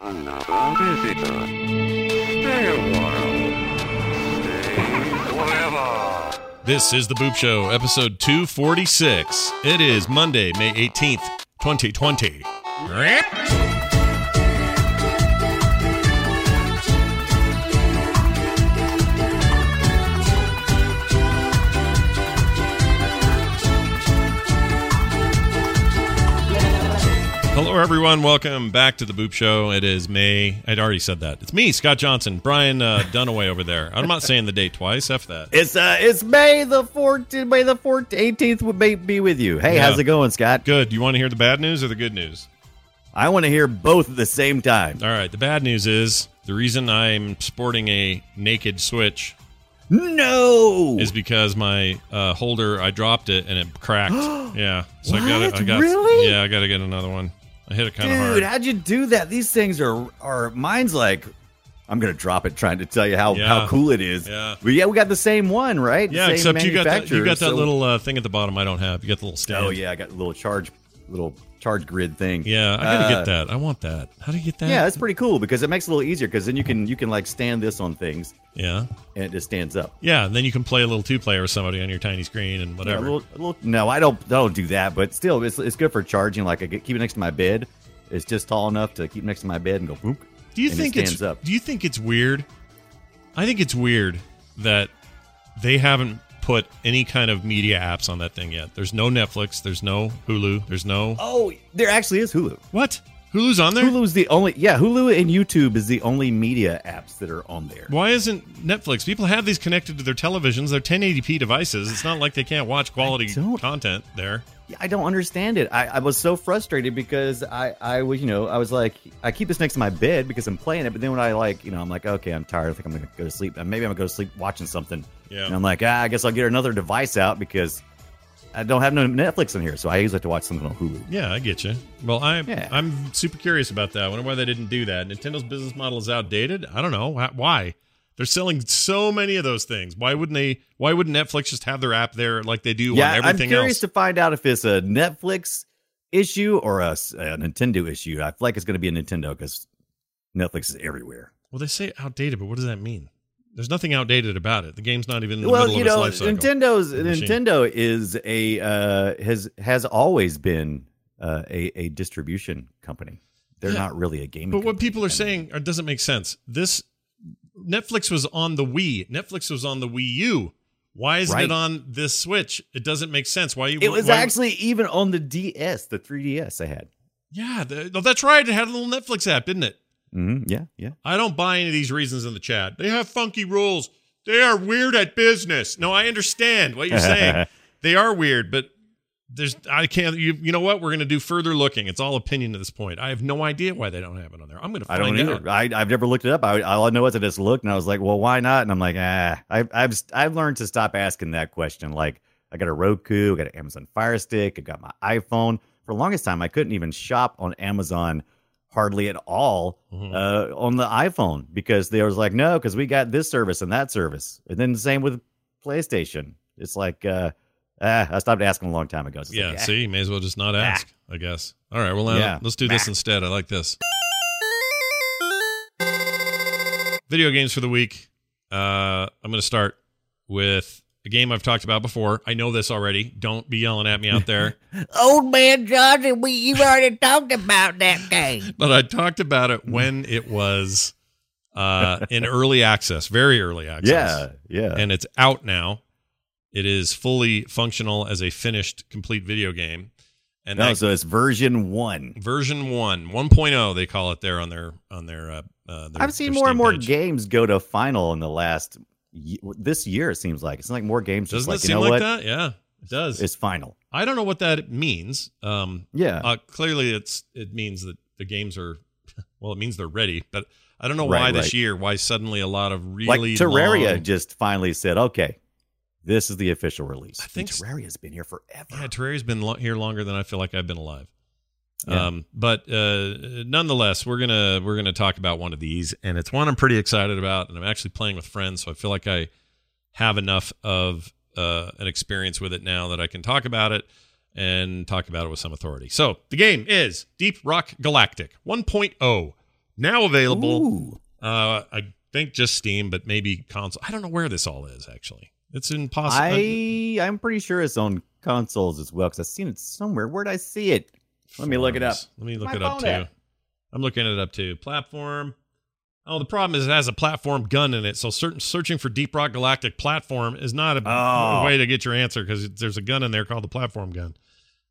Another visitor. Stay a while. Stay forever. This is the Boop Show, episode 246. It is Monday, May 18th, 2020. Hello, everyone. Welcome back to the Boop Show. It is May. I'd already said that. It's me, Scott Johnson. Brian uh, Dunaway over there. I'm not saying the date twice. F that. It's uh, it's May the fourteenth. May the fourteenth, eighteenth would be, be with you. Hey, Yeah. how's it going, Scott? Good. Do you want to hear the bad news or the good news? I want to hear both at the same time. All right. The bad news is the reason I'm sporting a naked Switch No, is because my uh, holder I dropped it and it cracked. yeah, so I got it. What? I got Really? Yeah, I got to get another one. I hit it kind of hard. dude, how'd you do that? These things are are mine's like. I'm gonna drop it, trying to tell you how, Yeah. how cool it is. Yeah. but yeah, we got the same one, right? Yeah, same except you got that. You manufacturer, got that so- little uh, thing at the bottom. I don't have. You got the little stand. Oh yeah, I got a little charge, little charge grid thing. Yeah, I gotta Uh, get that. I want that. How do you get that? Yeah, that's pretty cool because it makes it a little easier because then you can you can like stand this on things yeah, and it just stands up. yeah. And then you can play a little two player with somebody on your tiny screen and Yeah, whatever. a little, a little, no, I don't. I don't do that. But still, it's, it's good for charging. Like I get, keep it next to my bed. It's just tall enough to keep next to my bed and go boop. do you and it stands it's? up? Do you think it's weird? I think it's weird that they haven't put any kind of media apps on that thing yet. There's no Netflix. There's no Hulu. There's no Oh, there actually is Hulu. what? Hulu's on there. Hulu's the only. Yeah, Hulu and YouTube is the only media apps that are on there. Why isn't Netflix? People have these connected to their televisions. They're 1080p devices. It's not like they can't watch quality content there. Yeah, I don't understand it. I, I was so frustrated because I, I was, you know, I was like, I keep this next to my bed because I'm playing it. But then when I like, you know, I'm like, okay, I'm tired. I think I'm gonna go to sleep. And maybe I'm gonna go to sleep watching something. Yeah. And I'm like, ah, I guess I'll get another device out because I don't have no Netflix in here, so I usually have to watch something on Hulu. Yeah, I get you. Well, I'm Yeah. I'm super curious about that. I wonder why they didn't do that. Nintendo's business model is outdated. I don't know why. They're selling so many of those things. Why wouldn't they? Why wouldn't Netflix just have their app there like they do on Yeah, I'm everything curious else? to find out if it's a Netflix issue or a Nintendo issue. I feel like it's going to be a Nintendo because Netflix is everywhere. well, they say outdated, but what does that mean? There's nothing outdated about it. The game's not even in the well, middle you of know, its life cycle. Nintendo's. Nintendo is a uh, has has always been uh, a a distribution company. They're Yeah. not really a gaming. But what people are saying or doesn't make sense. This Netflix was on the Wii. Netflix was on the Wii U. Why isn't Right. it on this Switch? It doesn't make sense. Why you? it was why- actually even on the DS, the 3DS I had. yeah. The, no, that's right. It had a little Netflix app, didn't it? Hmm Yeah, yeah. I don't buy any of these reasons in the chat. They have funky rules. They are weird at business. No, I understand what you're saying. they are weird, but there's I can't. You you know what? We're gonna do further looking. It's all opinion at this point. I have no idea why they don't have it on there. I'm gonna Find I find don't out. either. I, I've never looked it up. I, all I know is I just looked and I was like, well, why not? And I'm like, ah, I, I've I've learned to stop asking that question. Like, I got a Roku, I got an Amazon Fire Stick, I got my iPhone. For the longest time, I couldn't even shop on Amazon hardly at all Mhm. uh, on the iPhone because they was like, no, because we got this service and that service. And then the same with PlayStation. It's like, uh, ah, I stopped asking a long time ago. Yeah, like, ah. see, may as well just not ask, I guess. All right, well, uh, Yeah. let's do this instead. I like this. Video games for the week. Uh, I'm going to start with a game I've talked about before. I know this already. Don't be yelling at me out there. Old man Johnson, we you've already talked about that game. but I talked about it when it was uh, in early access, very early access. yeah, yeah. And it's out now. It is fully functional as a finished, complete video game. And no, that so it's version one. version 1 1.0 they call it there on their on their uh, uh their, I've seen their more and more page. games go to final in the last y- this year. It seems like it's like more games just doesn't like it seem like what that yeah it does it's final. i don't know what that means um Yeah, uh, clearly it's it means that the games are Well, it means they're ready, but I don't know Right, why this year. Why suddenly a lot of like really Terraria long- just finally said, "Okay, this is the official release." I think Terraria's been here forever. Yeah, Terraria's been lo- here longer than I feel like I've been alive. Yeah. Um, but uh, nonetheless, we're gonna we're gonna talk about one of these, and it's one I'm pretty excited about, and I'm actually playing with friends, so I feel like I have enough of uh, an experience with it now that I can talk about it and talk about it with some authority. So the game is Deep Rock Galactic 1.0, now available. Uh, I think just Steam, but maybe console. I don't know where this all is actually. It's impossible. I I'm pretty sure it's on consoles as well because I've seen it somewhere. Where'd I see it? Let me look it up. Let me look My it up too. phone? I'm looking it up too. Platform. Oh, the problem is it has a platform gun in it. So certain searching for Deep Rock Galactic platform is not a, Oh. way to get your answer because there's a gun in there called the platform gun.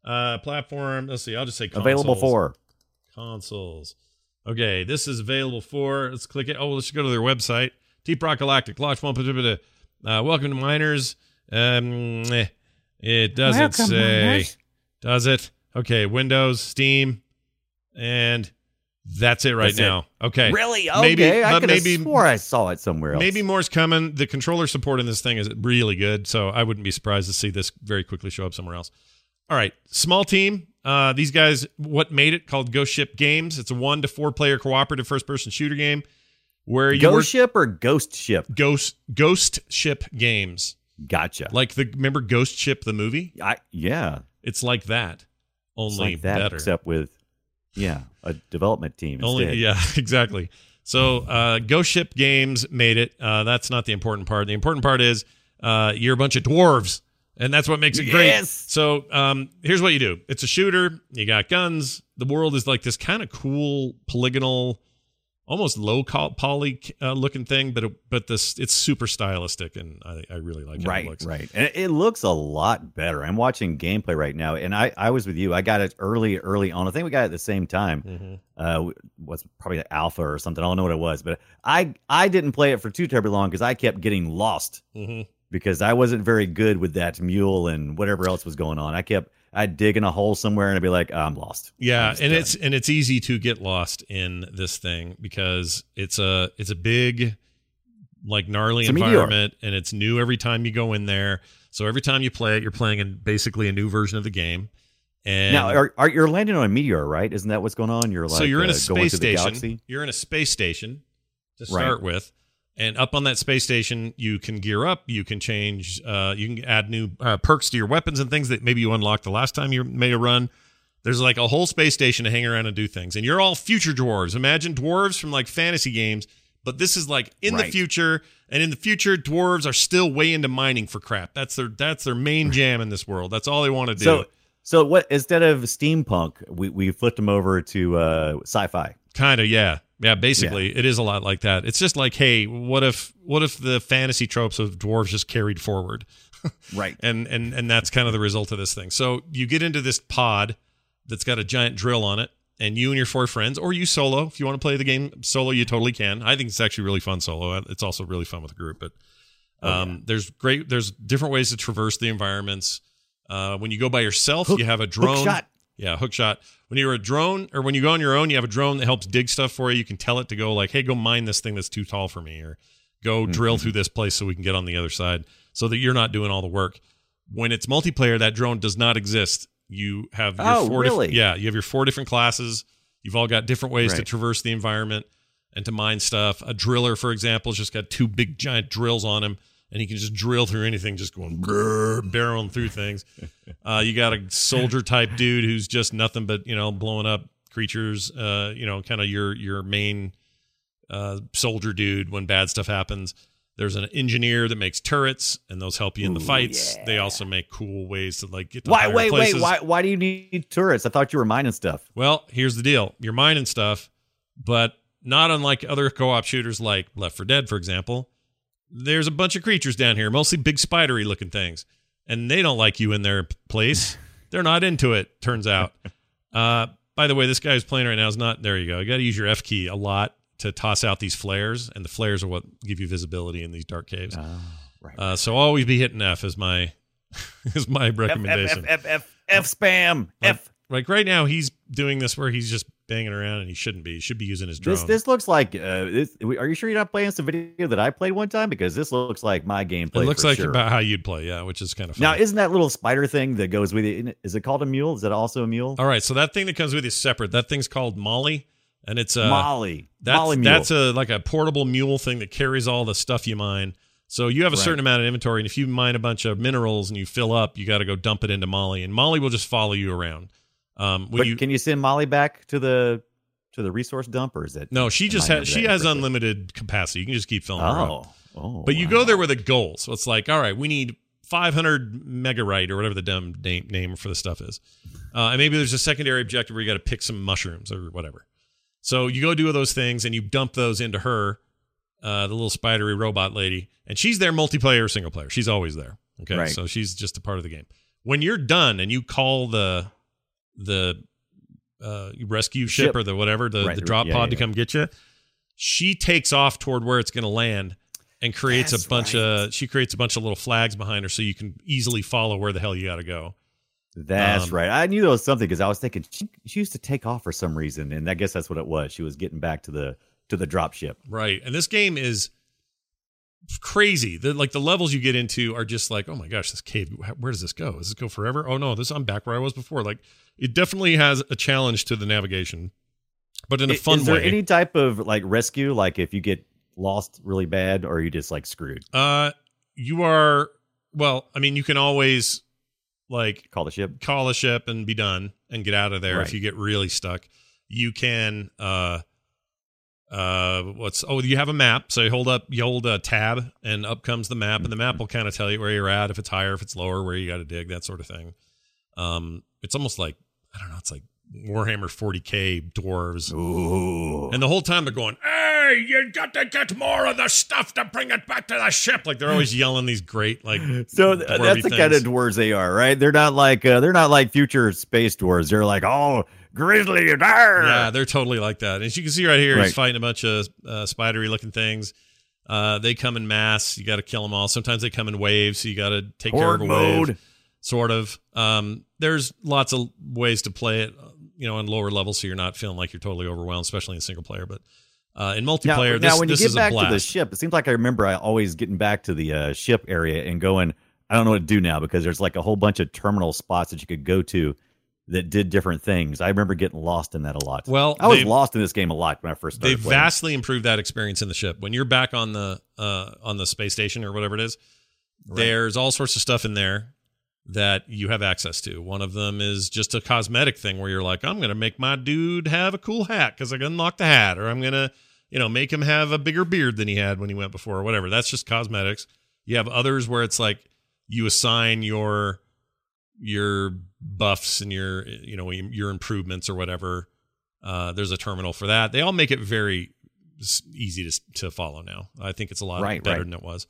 Uh, platform. Let's see. I'll just say consoles. Available for. consoles. Okay, this is available for. Let's click it. Oh, let's go to their website. Deep Rock Galactic launch one. Uh, welcome to miners. Um, eh, it doesn't Welcome, say. miners. Does it? Okay, Windows, Steam, and that's it right That's it. now. Okay, Really? Okay. Maybe- I could have maybe- swore I saw it somewhere else. Maybe more's coming. The controller support in this thing is really good, so I wouldn't be surprised to see this very quickly show up somewhere else. All right, small team. Uh, these guys, what made it called Ghost Ship Games? It's a one to four player cooperative first person shooter game where you Ghost work ship or ghost ship? ghost ghost ship games, Gotcha. like the remember Ghost Ship the movie? I yeah. It's like that, only like that, better. except with yeah a development team. Only instead. yeah, exactly. So uh, Ghost Ship Games made it. Uh, that's not the important part. The important part is uh, you're a bunch of dwarves, and that's what makes it great. Yes. So um, here's what you do: it's a shooter. You got guns. The world is like this kind of cool polygonal, almost low poly uh, looking thing, but it, but this it's super stylistic, and I, I really like how it looks. right. And it, looks a lot better. I'm watching gameplay right now, and I, I was with you. I got it early, early on. I think we got it at the same time. Mhm. Uh, was probably the alpha or something. I don't know what it was, but I I didn't play it for too terribly long because I kept getting lost Mhm. because I wasn't very good with that mule and whatever else was going on. I kept I'd dig in a hole somewhere and I'd be like, "Oh, I'm lost. Yeah, I'm and done. it's and it's easy to get lost in this thing because it's a it's a big like gnarly meteor. environment and it's new every time you go in there. So every time you play it, you're playing in basically a new version of the game. And now are, are you're landing on a meteor, right? Isn't that what's going on? You're like so you're in a uh, space station. You're in a space station to Right. start with. And up on that space station, you can gear up. You can change. Uh, you can add new uh, perks to your weapons and things that maybe you unlocked the last time you made a run. There's like a whole space station to hang around and do things. And you're all future dwarves. Imagine dwarves from like fantasy games, but this is like in the future. And in the future, dwarves are still way into mining for crap. That's their that's their main jam in this world. That's all they want to do. So so what instead of steampunk, we, we flipped them over to uh, sci-fi. Kind of, yeah, yeah. Basically, it is a lot like that. It's just like, hey, what if what if the fantasy tropes of dwarves just carried forward, Right. and and and that's kind of the result of this thing. So you get into this pod that's got a giant drill on it, and you and your four friends, or you solo, if you want to play the game solo, you totally can. I think it's actually really fun solo. It's also really fun with a group, but um, there's great. There's different ways to traverse the environments. Uh, when you go by yourself, Hook- you have a drone. shot. Yeah, hook shot. When you're a drone, or when you go on your own, you have a drone that helps dig stuff for you. You can tell it to go like, "Hey, go mine this thing that's too tall for me," or "Go mm-hmm. drill through this place so we can get on the other side," so that you're not doing all the work. When it's multiplayer, that drone does not exist. You have your Oh, four diff- really? yeah, you have your four different classes. You've all got different ways to traverse the environment and to mine stuff. A driller, for example, has just got two big giant drills on him, and he can just drill through anything, just going grrr, barreling through things. Uh, you got a soldier type dude who's just nothing but you know blowing up creatures. Uh, you know, kind of your your main uh, soldier dude when bad stuff happens. There's an engineer that makes turrets, and those help you in the Ooh, fights. yeah. They also make cool ways to like get to Why wait places. wait why why do you need turrets? I thought you were mining stuff. Well, here's the deal: you're mining stuff, but not unlike other co-op shooters like Left 4 Dead, for example. There's a bunch of creatures down here, mostly big spidery looking things, and they don't like you in their place. They're not into it. Turns out. Uh, by the way, this guy who's playing right now is not. There you go. You got to use your F key a lot to toss out these flares, and the flares are what give you visibility in these dark caves. right. Uh, so always be hitting F is my is my recommendation. F, F, F, F, F F spam. F. Like right now, he's doing this where he's just banging around and he shouldn't be. He should be using his drone. This this looks like. Uh, this, are you sure you're not playing some video that I played one time? Because this looks like my gameplay. it looks like sure. about how you'd play, yeah, which is kind of fun. Now, isn't that little spider thing that goes with it? Is it called a mule? Is that also a mule? All right, so that thing that comes with you is separate. That thing's called Molly, and it's a Molly. That's Molly mule. that's a like a portable mule thing that carries all the stuff you mine. So you have a Right. certain amount of inventory, and if you mine a bunch of minerals and you fill up, you got to go dump it into Molly, and Molly will just follow you around. Um, But you can you send Molly back to the to the resource dump, or is it? no, she just has she has unlimited capacity. You can just keep filling her up. Oh, oh. But you wow. go there with a goal. So it's like, all right, we need 500 megarite or whatever the dumb name, name for the stuff is. Uh, and maybe there's a secondary objective where you got to pick some mushrooms or whatever. So you go do those things and you dump those into her, uh, the little spidery robot lady, and she's there multiplayer or single player. She's always there. Okay, Right. so she's just a part of the game. When you're done and you call the the uh, rescue ship, Ship. or the whatever the, Right, the the- drop yeah, pod yeah, to yeah. come get you, she takes off toward where it's going to land and creates That's a bunch right. of she creates a bunch of little flags behind her so you can easily follow where the hell you got to go. That's Um, right. I knew there was something because I was thinking she, she used to take off for some reason, and I guess that's what it was. She was getting back to the to the drop ship. Right. And this game is crazy. The like the levels you get into are just like, oh my gosh, this cave. Where does this go? Does this go forever? Oh no, this I'm back where I was before. Like it definitely has a challenge to the navigation, but in a fun way Is there any type of like rescue, like if you get lost really bad, or are you just like screwed? uh, you are well. I mean, you can always like Call the ship. call a ship and be done and get out of there Right. if you get really stuck. You can uh uh what's oh you have a map so you hold up you hold a tab and up comes the map and the map will kind of tell you where you're at if it's higher if it's lower where you got to dig that sort of thing um it's almost like i don't know it's like warhammer 40k dwarves Ooh. and the whole time they're going hey you got to get more of the stuff to bring it back to the ship like they're always yelling these great like So that's the kind of things. dwarves they are, right? They're not like uh, they're not like future space dwarves. They're like, oh, grizzly, dar. Yeah, they're totally like that. As you can see right here, he's fighting a bunch of uh, spidery looking things. Uh, they come in mass. You got to kill them all. Sometimes they come in waves, so you got to take care of Horde a wave. Sort of. Um, there's lots of ways to play it, you know, on lower levels, so you're not feeling like you're totally overwhelmed, especially in single player. But uh, in multiplayer, now this, when you get back to the ship, it seems like I remember I always getting back to the uh, ship area and going. I don't know what to do now because there's like a whole bunch of terminal spots that you could go to that did different things. I remember getting lost in that a lot. Well, I was lost in this game a lot when I first they started. playing. vastly improved that experience in the ship. When you're back on the uh, on the space station or whatever it is, there's all sorts of stuff in there that you have access to. One of them is just a cosmetic thing where you're like, I'm going to make my dude have a cool hat because I can unlock the hat, or I'm going to, you know, make him have a bigger beard than he had when he went before, or whatever. That's just cosmetics. You have others where it's like you assign your your buffs and your you know your improvements or whatever. Uh, there's a terminal for that. They all make it very easy to to follow now. I think it's a lot Right, better right. than it was.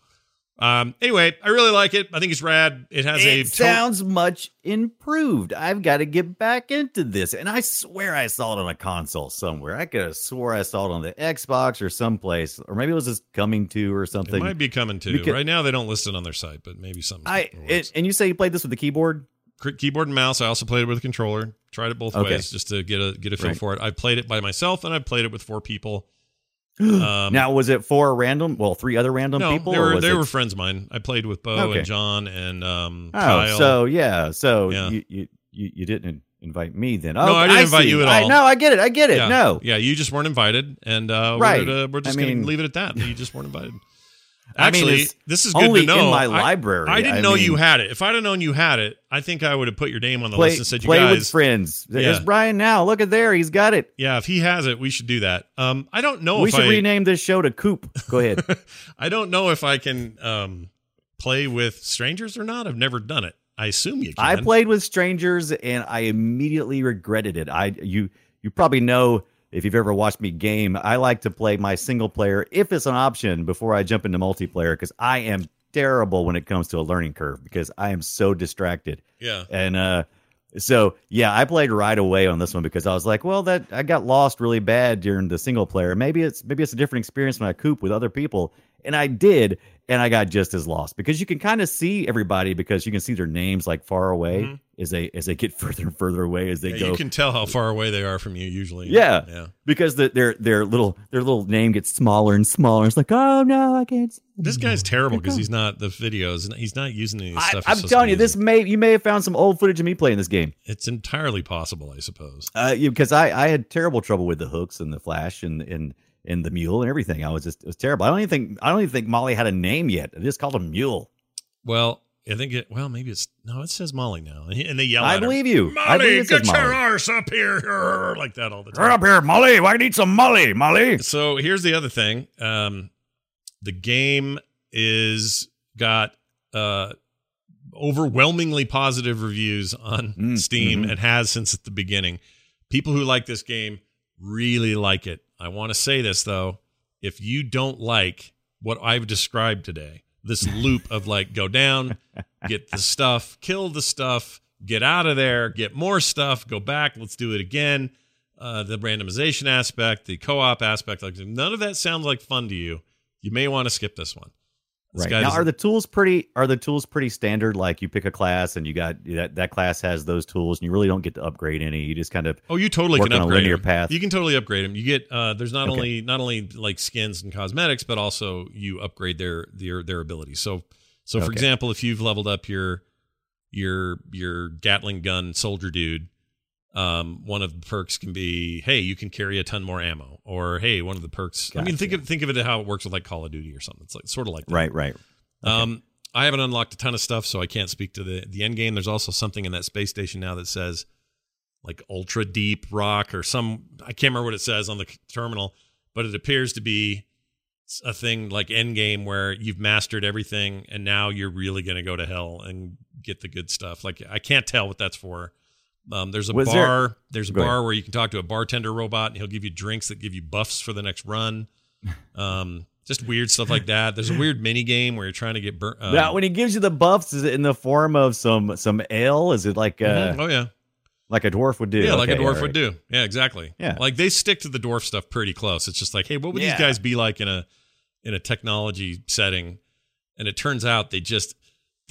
Um, anyway, I really like it. I think it's rad. It has a It to- sounds much improved. I've got to get back into this. And I swear I saw it on a console somewhere. I could have swore I saw it on the Xbox or someplace, or maybe it was just coming to or it something. might be coming too. Because- right now they don't list it on their site, but maybe something. I it, and you say you played this with the keyboard? keyboard and mouse. I also played it with a controller. Tried it both Okay. ways just to get a get a feel Right. for it. I played it by myself and I played it with four people. Um, now was it four random? Well, three other random no, people. they were they it- were friends of mine. I played with Bo Okay. and John and um, Oh, Kyle. so yeah, so Yeah. You, you you didn't invite me then? No, Oh, I didn't invite see. you at I, all. no, I get it. I get it. yeah, No, yeah, you just weren't invited, and uh, Right. we're, uh, we're just I gonna leave it at that. You just weren't invited. I mean, Actually, this is good only to know. in my library. I didn't I know you had it. If I'd have known you had it, I think I would have put your name on the play list and said, "You play with guys, friends. There's Yeah. Brian now. Look at there. He's got it. yeah, if he has it, we should do that." Um, I don't know if we should I, rename this show to Coop. Go ahead. I don't know if I can um play with strangers or not. I've never done it. I assume you can. I played with strangers and I immediately regretted it. I you you probably know if you've ever watched me game, I like to play my single player if it's an option before I jump into multiplayer because I am terrible when it comes to a learning curve because I am so distracted. Yeah. And uh so yeah, I played right away on this one because I was like, well, that I got lost really bad during the single player. Maybe it's maybe it's a different experience when I coop with other people. And I did, and I got just as lost because you can kind of see everybody because you can see their names like far away. Mhm. As they as they get further and further away as they Yeah, go. you can tell how far away they are from you usually. Yeah. Yeah. because the, their their little their little name gets smaller and smaller. It's like, oh no, I can't. see This guy's terrible because he's not the videos. He's not using any I, stuff. Supposed to telling you, this may you may have found some old footage of me playing this game. It's entirely possible, I suppose. Uh, because I I had terrible trouble with the hooks and the flash and and and the mule and everything. I was just it was terrible. I don't even think I don't even think Molly had a name yet. It just called him Mule. Well, I think it. Well, maybe it's no. It says Molly now, and, he- and they yell I at her. believe you. I Molly, believe it says get your Molly. arse up here, like that all the time. Get up here, Molly. I need some Molly, Molly. So here's the other thing. Um, the game is got uh, overwhelmingly positive reviews on Mm, Steam mhm. and has since at the beginning. People who like this game really like it. I want to say this though. If you don't like what I've described today, this loop of like go down, get the stuff, kill the stuff, get out of there, get more stuff, go back, let's do it again. Uh, the randomization aspect, the co-op aspect, like none of that sounds like fun to you. You may want to skip this one. Right now, are the tools pretty? Are the tools pretty standard? Like you pick a class and you got that that class has those tools, and you really don't get to upgrade any. You just kind of Oh, you totally can upgrade linear them. path. You can totally upgrade them. You get uh, there's not Okay. only not only like skins and cosmetics, but also you upgrade their their their abilities. So so for Okay. example, if you've leveled up your your your Gatling gun soldier dude, um, one of the perks can be hey you can carry a ton more ammo, or hey one of the perks. I mean think of think of it how it works with like Call of Duty or something. It's like sort of like that. right, right. Um, I haven't unlocked a ton of stuff, so I can't speak to the the end game. There's also something in that space station now that says like ultra deep rock or some I can't remember what it says on the terminal, but it appears to be a thing like end game where you've mastered everything and now you're really going to go to hell and get the good stuff. Like I can't tell what that's for. Um, there's a Was there- bar. there's a Go ahead. bar where you can talk to a bartender robot, and he'll give you drinks that give you buffs for the next run. Um, just weird stuff like that. There's a weird mini game where you're trying to get burnt. Um, now, when he gives you the buffs, is it in the form of some some ale? Is it like uh, mhm. oh yeah, like a dwarf would do? yeah, like a dwarf all would do. Yeah, exactly. Yeah. like they stick to the dwarf stuff pretty close. It's just like, hey, what would Yeah. these guys be like in a in a technology setting? And it turns out they just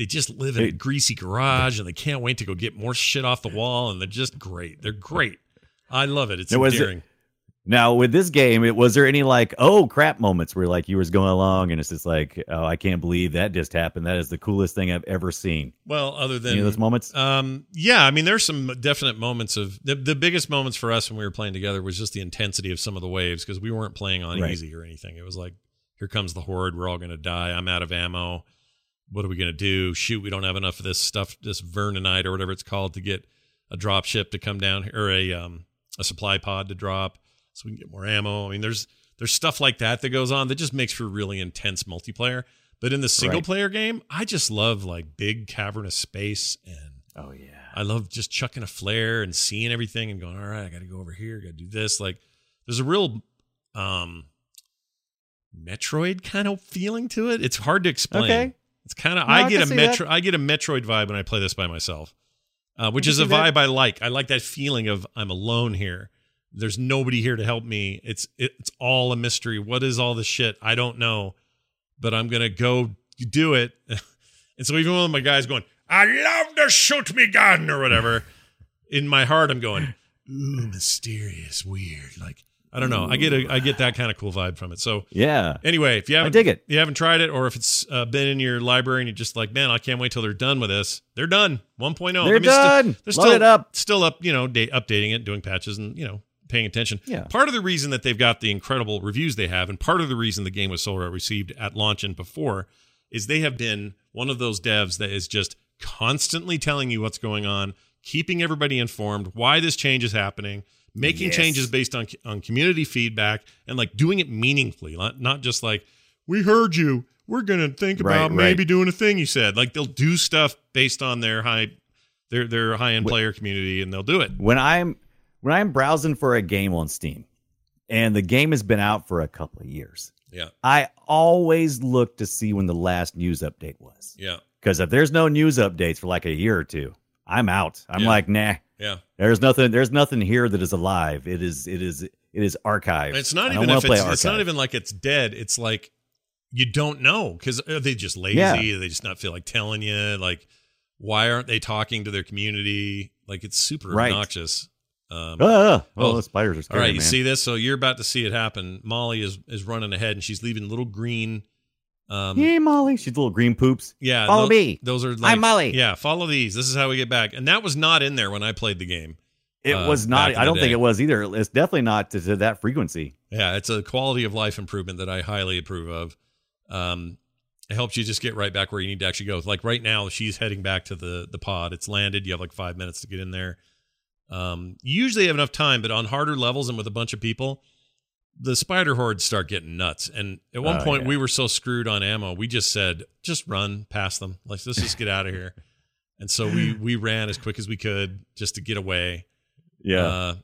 they just live in a greasy garage and they can't wait to go get more shit off the wall and they're just great. They're great. I love it. It's Now, was it- endearing. Now, with this game, it was there any like oh crap moments where like you was going along and it's just like oh I can't believe that just happened. That is the coolest thing I've ever seen. Well, other than those moments? Um, yeah, I mean, there's some definite moments of the, the biggest moments for us when we were playing together was just the intensity of some of the waves because we weren't playing on Right. easy or anything. It was like, here comes the horde. We're all going to die. I'm out of ammo. What are we going to do? Shoot, we don't have enough of this stuff, this Vernonite or whatever it's called, to get a drop ship to come down here or a um, a supply pod to drop so we can get more ammo. I mean, there's there's stuff like that that goes on that just makes for really intense multiplayer. But in the single Right. player game, I just love like big cavernous space and Oh yeah. I love just chucking a flare and seeing everything and going, all right, I got to go over here, got to do this. Like, there's a real um Metroid kind of feeling to it. It's hard to explain. Okay. It's kind of No, I I get a Metro I get a Metroid vibe when I play this by myself, uh, which is a see that. vibe I like. I like that feeling of I'm alone here. There's nobody here to help me. It's it's all a mystery. What is all this shit? I don't know, but I'm gonna go do it. and so even when my guy's going, I love to shoot me gun or whatever, in my heart I'm going, ooh, mysterious, weird. Like I don't know. I get a I get that kind of cool vibe from it. So Yeah. Anyway, if you haven't dig it. you haven't tried it, or if it's uh, been in your library and you're just like, man, I can't wait till they're done with this. They're done. 1.0. They're I mean, still- done. they're Load still it up. Still up. You know, da- updating it, doing patches, and you know, paying attention. Yeah. Part of the reason that they've got the incredible reviews they have, and part of the reason the game was so well received at launch and before, is they have been one of those devs that is just constantly telling you what's going on, keeping everybody informed, why this change is happening, making Yes. changes based on on community feedback, and like doing it meaningfully, not not just like we heard you. We're gonna think Right, about right. maybe doing a thing you said. Like they'll do stuff based on their high their their high end player community, and they'll do it. when I'm when I'm browsing for a game on Steam, and the game has been out for a couple of years, Yeah, I always look to see when the last news update was. yeah, Because if there's no news updates for like a year or two, I'm out. I'm Yeah. like, nah. Yeah. There's nothing. There's nothing here that is alive. It is. It is. It is archived. It's not I even if it's, it's not even like it's dead. It's like you don't know because are they just lazy? Yeah. They just not feel like telling you? Like why aren't they talking to their community? Like it's super Right. obnoxious. Um, oh, Oh. the spiders are all scary, right, you man. see this? So you're about to see it happen. Molly is is running ahead and she's leaving little green. Um, Hey, Molly. She's little green poops. yeah, Follow tho- me. Those are like, I'm Molly. Yeah, follow these. This is how we get back. And that was not in there when I played the game. It uh, was not. I don't think it was either. It's definitely not to, to that frequency. Yeah, it's a quality of life improvement that I highly approve of. Um, it helps you just get right back where you need to actually go. Like right now, she's heading back to the the pod. It's landed. You have like five minutes to get in there. Um, you usually have enough time, but on harder levels and with a bunch of people, the spider hordes start getting nuts. And at one Oh, point, yeah. we were so screwed on ammo, we just said, "Just run past them. Like let's just get out of here." And so we we ran as quick as we could just to get away. Yeah. Uh,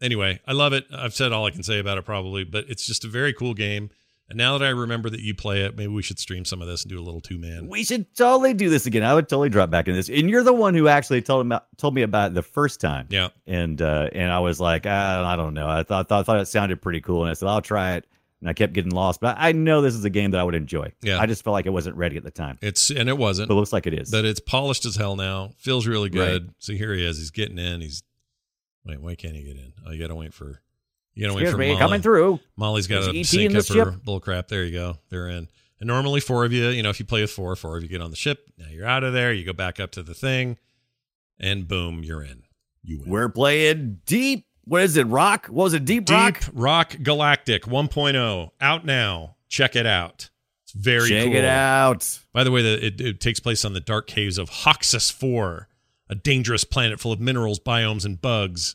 anyway, I love it. I've said all I can say about it probably, but it's just a very cool game. And now that I remember that you play it, maybe we should stream some of this and do a little two man. we should totally do this again. I would totally drop back in this. And you're the one who actually told him told me about it the first time. Yeah, And uh, and I was like, ah, I don't know. I thought, thought thought it sounded pretty cool, and I said I'll try it. And I kept getting lost, but I know this is a game that I would enjoy. Yeah. I just felt like it wasn't ready at the time, it's and it wasn't, but it looks like it is. but it's polished as hell now. Feels really good. So here he is. He's getting in. He's wait. Why can't he get in? Oh, you got to wait for. You got to wait Excuse me, Molly. coming through. Molly's got There's to ET sync in up this her ship. bull crap. There you go. They're in. And normally four of you, you know, if you play with four, four of you get on the ship. Now you're out of there. You go back up to the thing, and boom, you're in. You win. We're playing deep. What is it? Rock? What was it? Deep, Deep Rock. Rock, Galactic 1.0 out now. Check it out. It's very Check cool. it out. By the way, the, it, it takes place on the dark caves of Hoxxes 4, a dangerous planet full of minerals, biomes, and bugs.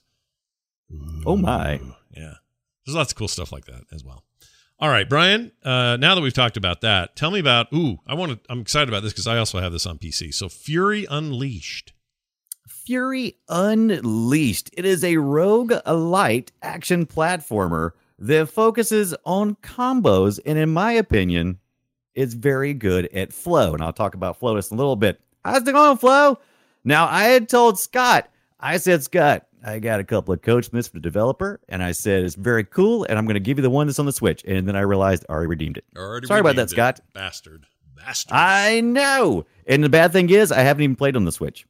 Oh my! Yeah. There's lots of cool stuff like that as well. All right, Brian, uh, now that we've talked about that, tell me about ooh, I want to I'm excited about this because I also have this on PC. So Fury Unleashed. Fury Unleashed. It is a rogue light action platformer that focuses on combos, and in my opinion, it's very good at flow. And I'll talk about flow just a little bit. How's it going, flow? Now, I had told Scott, I said, Scott, I got a couple of myths for the developer, and I said it's very cool, and I'm going to give you the one that's on the Switch. And then I realized I already redeemed it. Already Sorry about that, it. Scott. Bastard. Bastard. I know. And the bad thing is, I haven't even played on the Switch.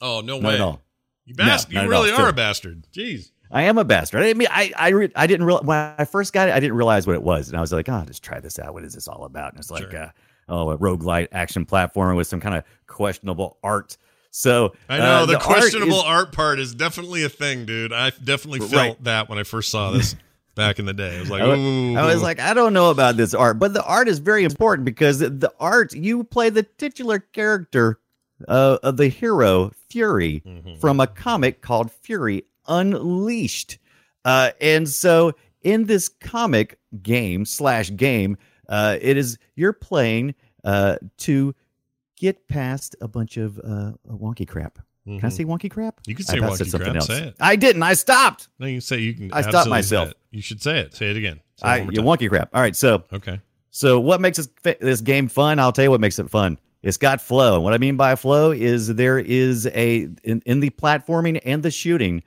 oh, no Not way. at all. You bastard. No, you really are a bastard. Jeez. I am a bastard. I didn't mean I I, re, I didn't real when I first got it, I didn't realize what it was. And I was like, oh, just try this out. What is this all about? And it's like Sure. uh, oh, a roguelite action platformer with some kind of questionable art. So I know uh, the, art questionable is- art, part is definitely a thing, dude. I definitely felt Right. that when I first saw this back in the day. I was like, I ooh. I was like, I don't know about this art, but the art is very important because the- the art you play the titular character uh, of the hero Fury Mhm. from a comic called Fury Unleashed, uh, and so in this comic game slash game, uh, it is you're playing uh, to get past a bunch of uh, wonky crap. Can I Mhm. say wonky crap? You can say said wonky crap. Say it. I didn't. I stopped. No, you can say you can. I stopped myself. You should say it. Say it again. Say I one more you time. wonky crap. All right, so Okay. So what makes this this game fun? I'll tell you what makes it fun. It's got flow. And what I mean by flow is there is a in, in the platforming and the shooting,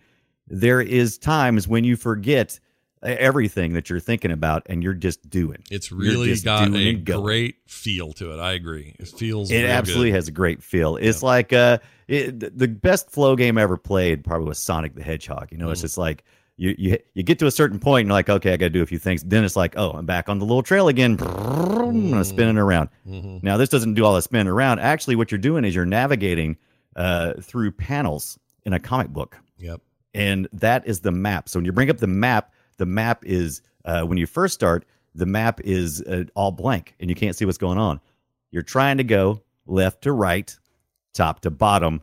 there is times when you forget everything that you're thinking about and you're just doing. It's really got a great feel to it. I agree. It feels. It absolutely good. has a great feel. It's like uh, it, the- best flow game I ever played probably was Sonic the Hedgehog. You know, it's Mm. just like you you you get to a certain point and you're like, okay, I got to do a few things. Then it's like, oh, I'm back on the little trail again, Mm. spinning around. Mhm. Now, this doesn't do all the spinning around. Actually, what you're doing is you're navigating uh, through panels in a comic book, Yep. and that is the map. So when you bring up the map, the map is uh, when you first start, the map is uh, all blank, and you can't see what's going on. You're trying to go left to right, top to bottom,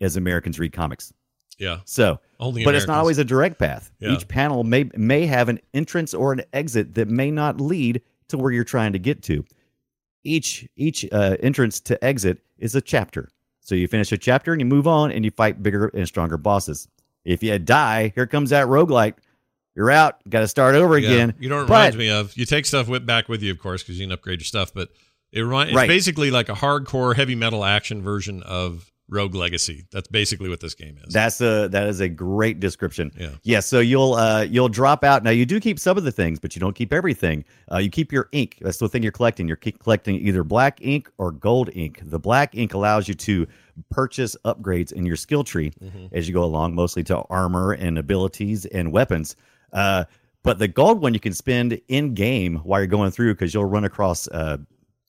as Americans read comics. Yeah. So, Only. but it's not always a direct path. Yeah. Each panel may may have an entrance or an exit that may not lead to where you're trying to get to. Each each uh, entrance to exit is a chapter. So you finish a chapter and you move on and you fight bigger and stronger bosses. If you die, here comes that roguelike. You're out. Got to start over Yeah. again. You know what it But- reminds me of? You take stuff with back with you, of course, because you can upgrade your stuff. But it remind, it's Right. basically like a hardcore heavy metal action version of Rogue Legacy. That's basically what this game is. That's a that is a great description. Yeah. Yeah. So you'll uh you'll drop out. Now you do keep some of the things, but you don't keep everything. Uh, you keep your ink. That's the thing you're collecting. You're keep collecting either black ink or gold ink. The black ink allows you to purchase upgrades in your skill tree as you go along, mostly to armor and abilities and weapons. Uh, but the gold one you can spend in game while you're going through because you'll run across uh,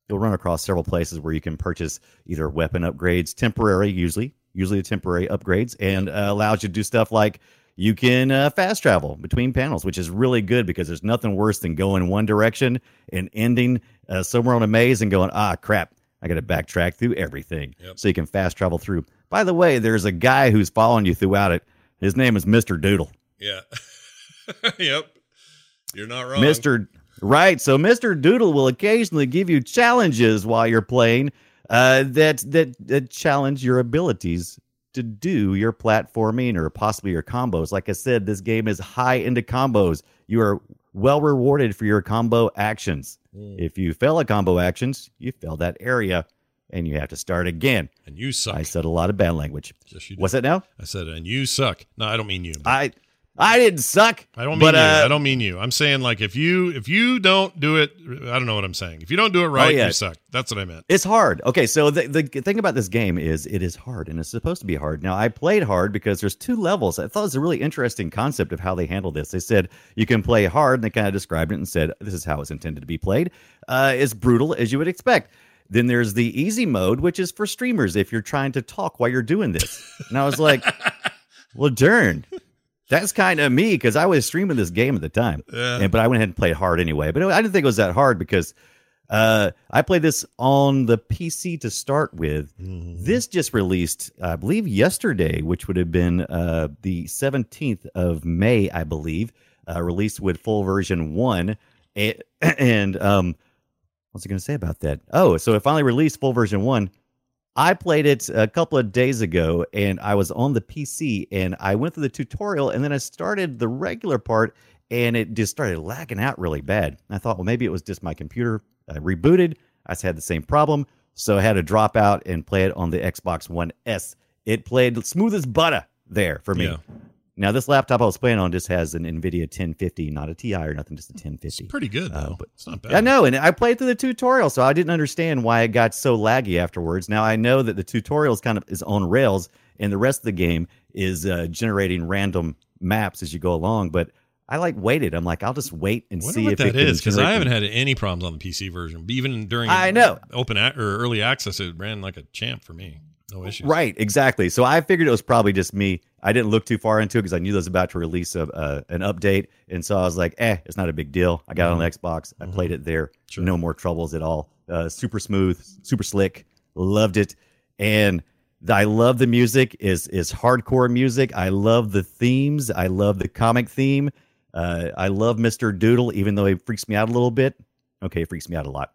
you'll run across several places where you can purchase either weapon upgrades, temporary usually, usually the temporary upgrades, and uh, allows you to do stuff like you can uh, fast travel between panels, which is really good because there's nothing worse than going one direction and ending uh, somewhere on a maze and going, ah, crap, I got to backtrack through everything. Yep. So you can fast travel through. By the way, there's a guy who's following you throughout it. His name is Mr. Doodle. yeah. yep. You're not wrong. Mr. Right. So Mr. Doodle will occasionally give you challenges while you're playing uh, that, that that challenge your abilities to do your platforming or possibly your combos. Like I said, this game is high into combos. You are well rewarded for your combo actions. If you fail a combo actions, you fail that area and you have to start again. And you suck. I said a lot of bad language. Yes. What's that now? I said, and you suck. No, I don't mean you. I I didn't suck. I don't mean but, you. uh, I don't mean you. I'm saying like if you if you don't do it, I don't know what I'm saying. If you don't do it right, Oh, yeah. you suck. That's what I meant. It's hard. Okay, so the, the thing about this game is it is hard, and it's supposed to be hard. Now, I played hard because there's two levels. I thought it was a really interesting concept of how they handle this. They said you can play hard, and they kind of described it and said this is how it's intended to be played. Uh, it's brutal as you would expect. Then there's the easy mode, which is for streamers if you're trying to talk while you're doing this. And I was like, well, darn. That's kind of me because I was streaming this game at the time, Yeah. and, but I went ahead and played hard anyway. But I didn't think it was that hard because uh, I played this on the PC to start with. This just released, I believe, yesterday, which would have been uh, the 17th of May, I believe, uh, released with full version one. And, and um, what's I going to say about that? Oh, so it finally released full version one. I played it a couple of days ago and I was on the PC and I went through the tutorial and then I started the regular part and it just started lagging out really bad. I thought, well, maybe it was just my computer uh, rebooted. I had the same problem. So I had to drop out and play it on the Xbox One S. It played smooth as butter there for me. Yeah. Now, this laptop I was playing on just has an NVIDIA 1050, not a TI or nothing, just a 1050. Pretty good Uh, though. but- it's not bad. I know, and I played through the tutorial, so I didn't understand why it got so laggy afterwards. Now I know that the tutorial is kind of is on rails, and the rest of the game is uh, generating random maps as you go along. But I like waited. I'm like, I'll just wait and see what if that is because I haven't had any problems on the PC version. Even during I know. open a- or early access, it ran like a champ for me. No issues. Right, exactly. So I figured it was probably just me. I didn't look too far into it because I knew they was about to release a, uh, an update, and so I was like, "Eh, it's not a big deal." I got it on the Xbox. I played it there. Mm-hmm. Sure. No more troubles at all. Uh, super smooth, super slick. Loved it, and the, I love the music. is is hardcore music. I love the themes. I love the comic theme. Uh, I love Mister Doodle, even though he freaks me out a little bit. Okay, he freaks me out a lot.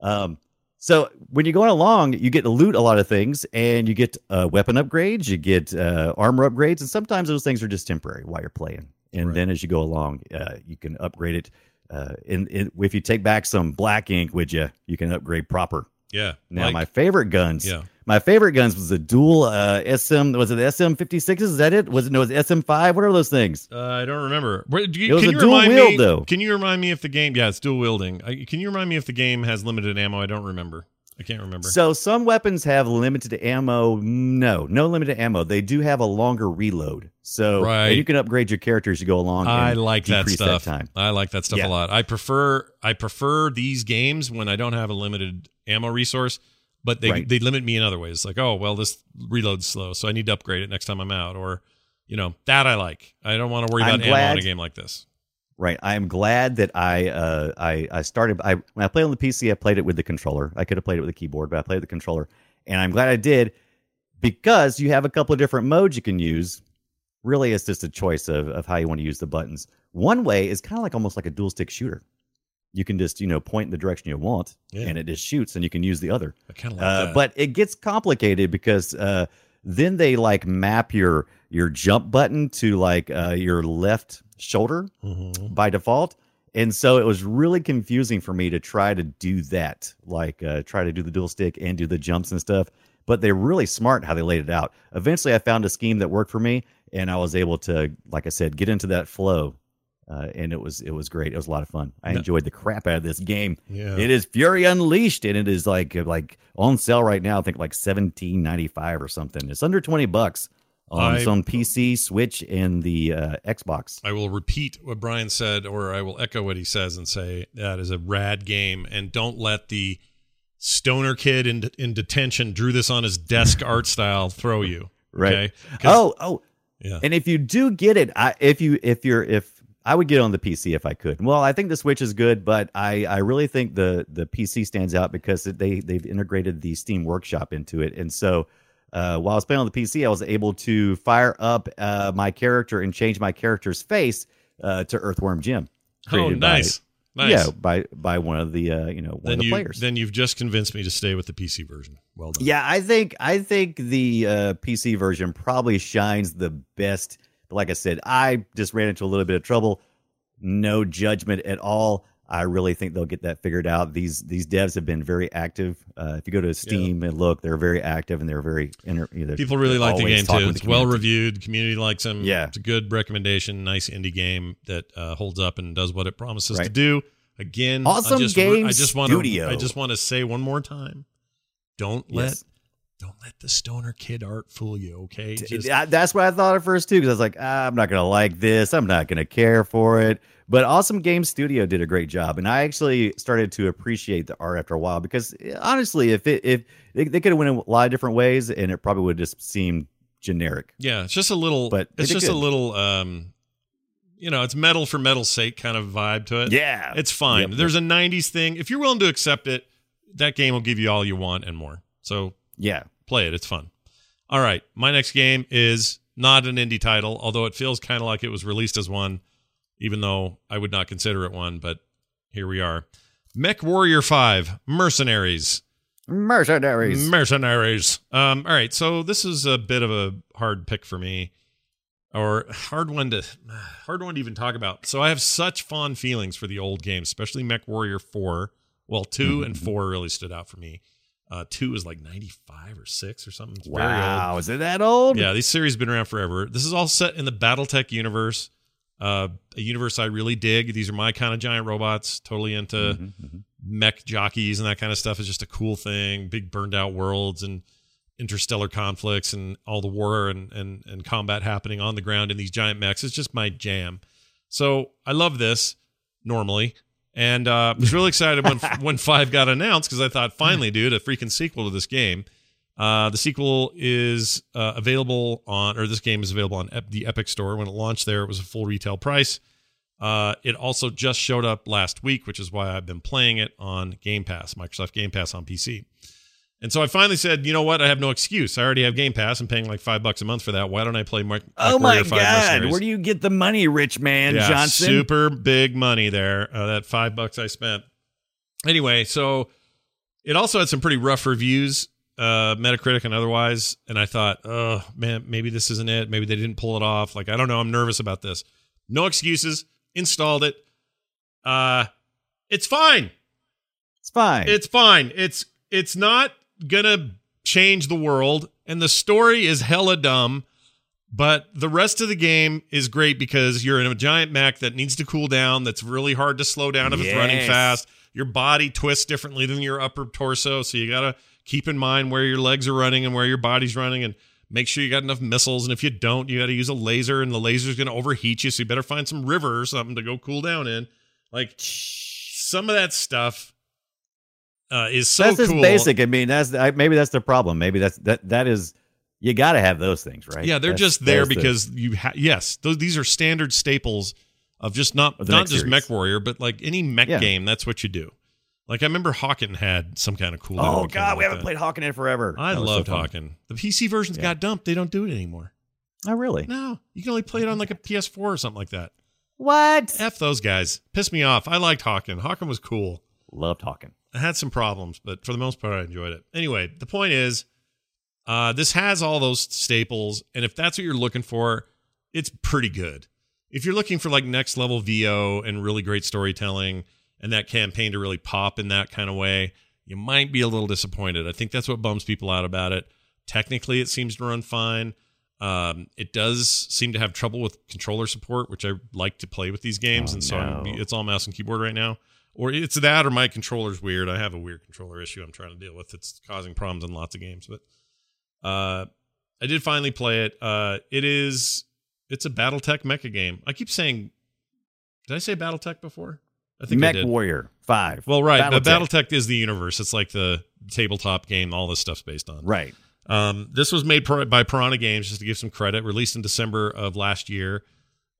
Um, so when you're going along, you get to loot a lot of things, and you get uh, weapon upgrades, you get uh, armor upgrades, and sometimes those things are just temporary while you're playing. And Right. then as you go along, uh, you can upgrade it. Uh, and, and if you take back some black ink with you, you can upgrade proper. Yeah. Now, Like- my favorite guns. Yeah. My favorite guns was the dual uh, SM. Was it the SM 56s? Is that it? Was it no? Was it SM 5? What are those things? Uh, I don't remember. Where- do It was can a you dual remind wield, me? though. Can you remind me if the game? Yeah, it's dual wielding. I, can you remind me if the game has limited ammo? I don't remember. I can't remember. So some weapons have limited ammo. No, no limited ammo. They do have a longer reload. So Right. you can upgrade your character as you go along. I like that stuff. time. I like that stuff Yeah. a lot. I prefer I prefer these games when I don't have a limited ammo resource, but they Right. they limit me in other ways. Like, oh well, this reload's slow, so I need to upgrade it next time I'm out. Or, you know, that I like. I don't want to worry I'm about ammo in a game like this. Right. I am glad that I uh I I started I when I played on the PC I played it with the controller. I could have played it with the keyboard, but I played with the controller. And I'm glad I did because you have a couple of different modes you can use. Really it's just a choice of of how you want to use the buttons. One way is kind of like almost like a dual stick shooter. You can just, you know, point in the direction you want Yeah. and it just shoots and you can use the other. I kind of like Uh, that. but it gets complicated because uh, then they like map your your jump button to like uh, your left shoulder Mhm. by default, and so it was really confusing for me to try to do that, like uh, try to do the dual stick and do the jumps and stuff. but they're really smart how they laid it out. Eventually, I found a scheme that worked for me, and I was able to, like I said, get into that flow. Uh, and it was it was great. It was a lot of fun. I enjoyed the crap out of this game. Yeah. It is Fury Unleashed, and it is like like on sale right now. I think like seventeen ninety five or something. It's under twenty bucks. Um, I- it's on PC, Switch, and the uh, Xbox. I will repeat what Brian said, or I will echo what he says and say that is a rad game. And don't let the stoner kid in in detention drew this on his desk art style throw you. Right. Okay? Oh, oh, yeah. And if you do get it, I, if you if you're if I would get on the PC if I could. Well, I think the Switch is good, but I I really think the the PC stands out because they they've integrated the Steam Workshop into it, and so. Uh, while I was playing on the PC, I was able to fire up uh, my character and change my character's face uh, to Earthworm Jim. oh, created by- nice. Nice. Yeah, by by one of the uh, you know one then of the you players. then you've just convinced me to stay with the PC version. Well done. Yeah, I think I think the uh, PC version probably shines the best. But like I said, I just ran into a little bit of trouble. No judgment at all. I really think they'll get that figured out. These these devs have been very active. Uh, if you go to Steam and look, they're very active and they're very inter- you know, People really like the game too. It's well reviewed. Community likes them. Yeah. it's a good recommendation. Nice indie game that uh, holds up and does what it promises to do. Again, Awesome I just, Game I just want Studio. to. I just want to say one more time. Don't let Yes. Don't let the stoner kid art fool you. Okay, Just- that's what I thought at first too, because I was like, ah, I'm not gonna like this. I'm not gonna care for it. But Awesome Game Studio did a great job, and I actually started to appreciate the art after a while. Because honestly, if it if they, they could have went a lot of different ways, and it probably would have just seemed generic. yeah, it's just a little. But it's just a little. um You know, it's metal for metal's sake kind of vibe to it. Yeah, It's fine. Yep. There's a 90s thing. If you're willing to accept it, that game will give you all you want and more. So yeah. play it. It's fun. All right. My next game is not an indie title, although it feels kind of like it was released as one, even though I would not consider it one, but here we are. Mech Warrior 5 Mercenaries. Mercenaries. Mercenaries. Um, all right, so this is a bit of a hard pick for me, or hard one to hard one to even talk about. So I have such fond feelings for the old games, especially Mech Warrior Four. Well, 2 and four really stood out for me. Uh, two is like ninety five or six or something. It's wow, is it that old? Yeah, these series have been around forever. This is all set in the BattleTech universe, uh, a universe I really dig. These are my kind of giant robots. Totally into Mhm, mhm. mech jockeys and that kind of stuff is just a cool thing. Big burned out worlds and interstellar conflicts and all the war and, and, and combat happening on the ground in these giant mechs. It's just my jam. So I love this normally. And uh, I was really excited when when five got announced because I thought, finally, dude, a freaking sequel to this game. Uh, the sequel is uh, available on, or this game is available on Ep- the Epic Store. When it launched there, it was a full retail price. Uh, it also just showed up last week, which is why I've been playing it on Game Pass, Microsoft Game Pass on PC. And so I finally said, you know what? I have no excuse. I already have Game Pass. I'm paying like five bucks a month for that. Why don't I play Mech Oh Mech my 5 God! Mercenaries? Where do you get the money, rich man yeah, Johnson? super big money there. Uh, that five bucks I spent. Anyway, so it also had some pretty rough reviews, uh, Metacritic and otherwise. And I thought, oh man, maybe this isn't it. Maybe they didn't pull it off. Like I don't know. I'm nervous about this. No excuses. Installed it. Uh, it's fine. It's fine. It's fine. It's it's not gonna change the world, and the story is hella dumb. But the rest of the game is great because you're in a giant mech that needs to cool down. That's really hard to slow down if it's running fast. Your body twists differently than your upper torso, so you gotta keep in mind where your legs are running and where your body's running, and make sure you got enough missiles. And if you don't, you got to use a laser, and the laser's gonna overheat you, so you better find some river or something to go cool down in. Like some of that stuff uh, is so that's just cool. basic. I mean, that's I, maybe that's the problem. Maybe that's that that is you got to have those things, right? Yeah, they're That's- just there that's the- because you. Ha- yes, those, these are standard staples of just not Of not just series. Mech Warrior, but like any mech Yeah. game. That's what you do. Like I remember Hawken had some kind of cool. oh god, we like haven't that. played Hawken in forever. I That so loved fun. Hawken. The PC versions Yeah. got dumped. They don't do it anymore. Oh really? No, you can only play it on like a PS4 or something like that. What? F those guys. Piss me off. I liked Hawken. Hawken was cool. Loved Hawken. I had some problems, but for the most part, I enjoyed it. Anyway, the point is, uh, this has all those staples, and if that's what you're looking for, it's pretty good. If you're looking for like next level VO and really great storytelling and that campaign to really pop in that kind of way, you might be a little disappointed. I think that's what bums people out about it. Technically, it seems to run fine. Um, it does seem to have trouble with controller support, which I like to play with these games, Oh, and so no. it's all mouse and keyboard right now. Or it's that, or my controller's weird. I have a weird controller issue I'm trying to deal with. It's causing problems in lots of games, but uh, I did finally play it. Uh, it is it's a BattleTech mecha game. I keep saying, did I say BattleTech before? I think I Mech did. Warrior Five. Well, right, but BattleTech. BattleTech is the universe. It's like the tabletop game all this stuff's based on. Right. Um, this was made by Piranha Games, just to give some credit. Released in December of last year,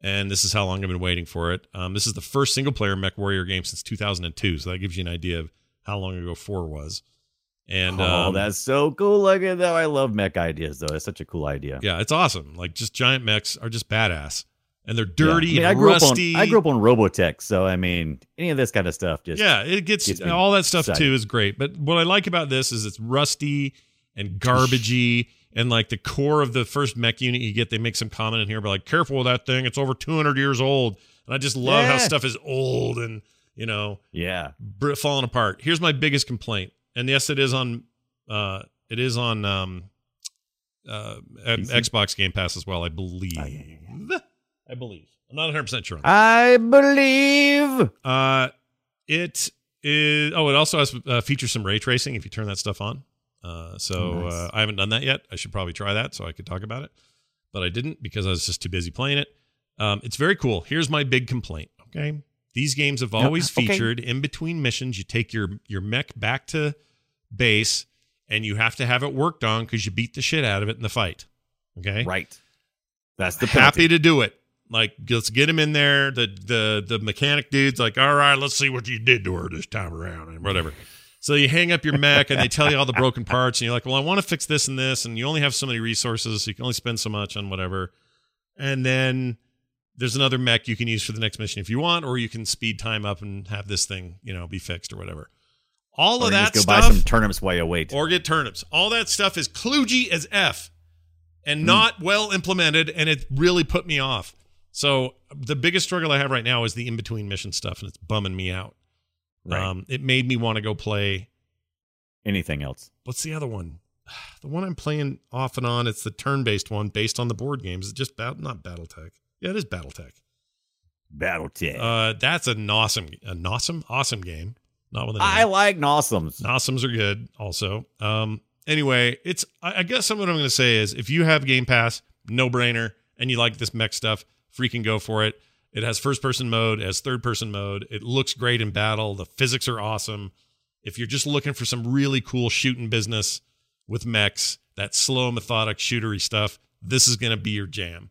and this is how long I've been waiting for it. Um, this is the first single-player Mech Warrior game since 2002, so that gives you an idea of how long ago four was. And oh, um, that's so cool. Look at that. I love mech ideas, though. It's such a cool idea. yeah, it's awesome. Like just giant mechs are just badass, and they're Yeah. dirty I, mean, I and grew rusty. Up on, I grew up on Robotech, so I mean, any of this kind of stuff just yeah, it gets, gets all that stuff excited. too is great. But what I like about this is it's rusty and garbagey, and like the core of the first mech unit you get, they make some comment in here, but like, careful with that thing, it's over 200 years old. And I just love how stuff is old and you know yeah. br- falling apart. Here's my biggest complaint, and yes, it is on, uh, it is on um, uh, Xbox Game Pass as well, I believe. Oh, yeah, yeah, I believe. I'm not 100 percent sure. on that. I believe. Uh, it is. Oh, it also has uh, features some ray tracing if you turn that stuff on. Uh, so Oh, nice. uh, I haven't done that yet. I should probably try that so I could talk about it, but I didn't because I was just too busy playing it. Um, it's very cool. Here's my big complaint. Okay, these games have always okay. featured in between missions. You take your your mech back to base, and you have to have it worked on because you beat the shit out of it in the fight. Okay, Right. That's the happy to do it. Like, let's get him in there. The the the mechanic dude's like, all right, let's see what you did to her this time around, and whatever. So you hang up your mech, and they tell you all the broken parts, and you're like, well, I want to fix this and this, and you only have so many resources, so you can only spend so much on whatever. And then there's another mech you can use for the next mission if you want, or you can speed time up and have this thing, you know, be fixed or whatever. All Or of you that go stuff buy some turnips while you wait. or get turnips. All that stuff is kludgy as F and hmm. not well implemented, and it really put me off. So the biggest struggle I have right now is the in between mission stuff, and it's bumming me out. Right. Um, it made me want to go play. Anything else? What's the other one? The one I'm playing off and on. It's the turn based one based on the board games. It's just bat- not BattleTech. Yeah, it is BattleTech. Battletech. Uh, that's an awesome, an awesome, awesome game. Not with an I like Nossums. Awesomes are good also. Um, anyway, it's I, I guess what I'm going to say is if you have Game Pass, no brainer, and you like this mech stuff, freaking go for it. It has first person mode, it has third person mode. It looks great in battle. The physics are awesome. If you're just looking for some really cool shooting business with mechs, that slow, methodic, shootery stuff, this is going to be your jam.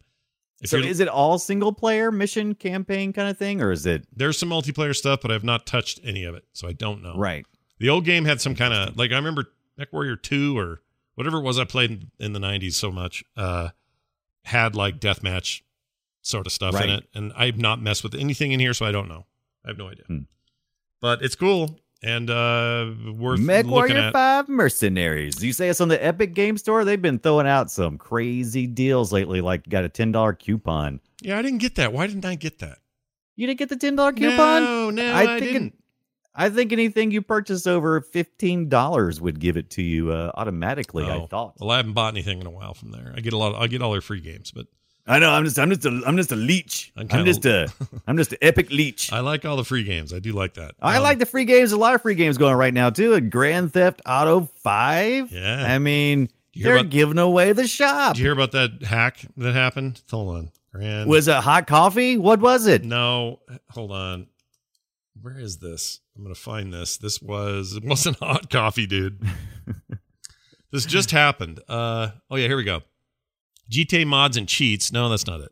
If So is it all single player mission campaign kind of thing, or is it there's some multiplayer stuff, but I've not touched any of it, so I don't know. right? The old game had some kind of like I remember Mech Warrior Two or whatever it was I played in, in the '90s so much. Uh, had like deathmatch sort of stuff in it, and I've not messed with anything in here, so I don't know. I have no idea. Hmm. But it's cool and uh, worth Mech looking Warrior at. 5 Mercenaries. You say it's on the Epic Game Store? They've been throwing out some crazy deals lately, like you got a $10 coupon. Yeah, I didn't get that. Why didn't I get that? You didn't get the $10 coupon? No, no, I, think it- didn't. I think anything you purchase over $15 would give it to you uh, automatically, I Oh, thought. Well, I haven't bought anything in a while from there. I get a lot. Of, I get all their free games, but I know, I'm just I'm just a I'm just a leech. I'm I'm, just a I'm just an epic leech. I like all the free games. I do like that. I Um, like the free games. A lot of free games going right now too. And Grand Theft Auto Five. Yeah. I mean, they're about- giving away the shop. Did you hear about that hack that happened? Hold on. Grand. Was it hot coffee? What was it? no, hold on. Where is this? I'm gonna find this. This was it wasn't hot coffee, dude. this just happened. Uh oh yeah, here we go. GTA mods and cheats. No, that's not it.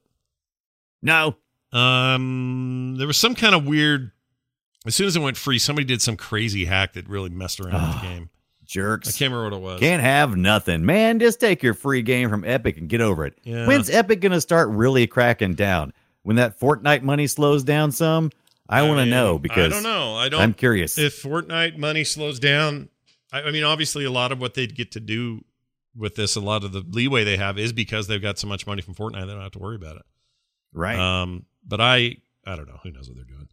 No. Um, there was some kind of weird. As soon as it went free, somebody did some crazy hack that really messed around with the game. Jerks. I can't remember what it was. Can't have nothing. Man, just take your free game from Epic and get over it. Yeah. When's Epic going to start really cracking down? When that Fortnite money slows down some? I, want to know because I don't know. I don't. I'm curious. if Fortnite money slows down, I, I mean, obviously, a lot of what they'd get to do with this, a lot of the leeway they have is because they've got so much money from Fortnite, they don't have to worry about it. right. Um, but I, I don't know. Who knows what they're doing?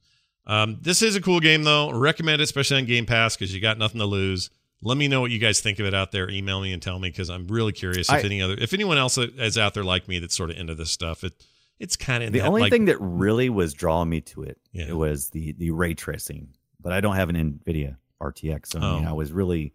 Um, this is a cool game though. Recommend it, especially on Game Pass, because you got nothing to lose. Let me know what you guys think of it out there. Email me and tell me because I'm really curious if I- any other if anyone else is out there like me that's sort of into this stuff. It it's kind of The only thing that really was drawing me to it, Yeah. it was the the ray tracing. But I don't have an NVIDIA RTX, so I, mean, Oh. I was really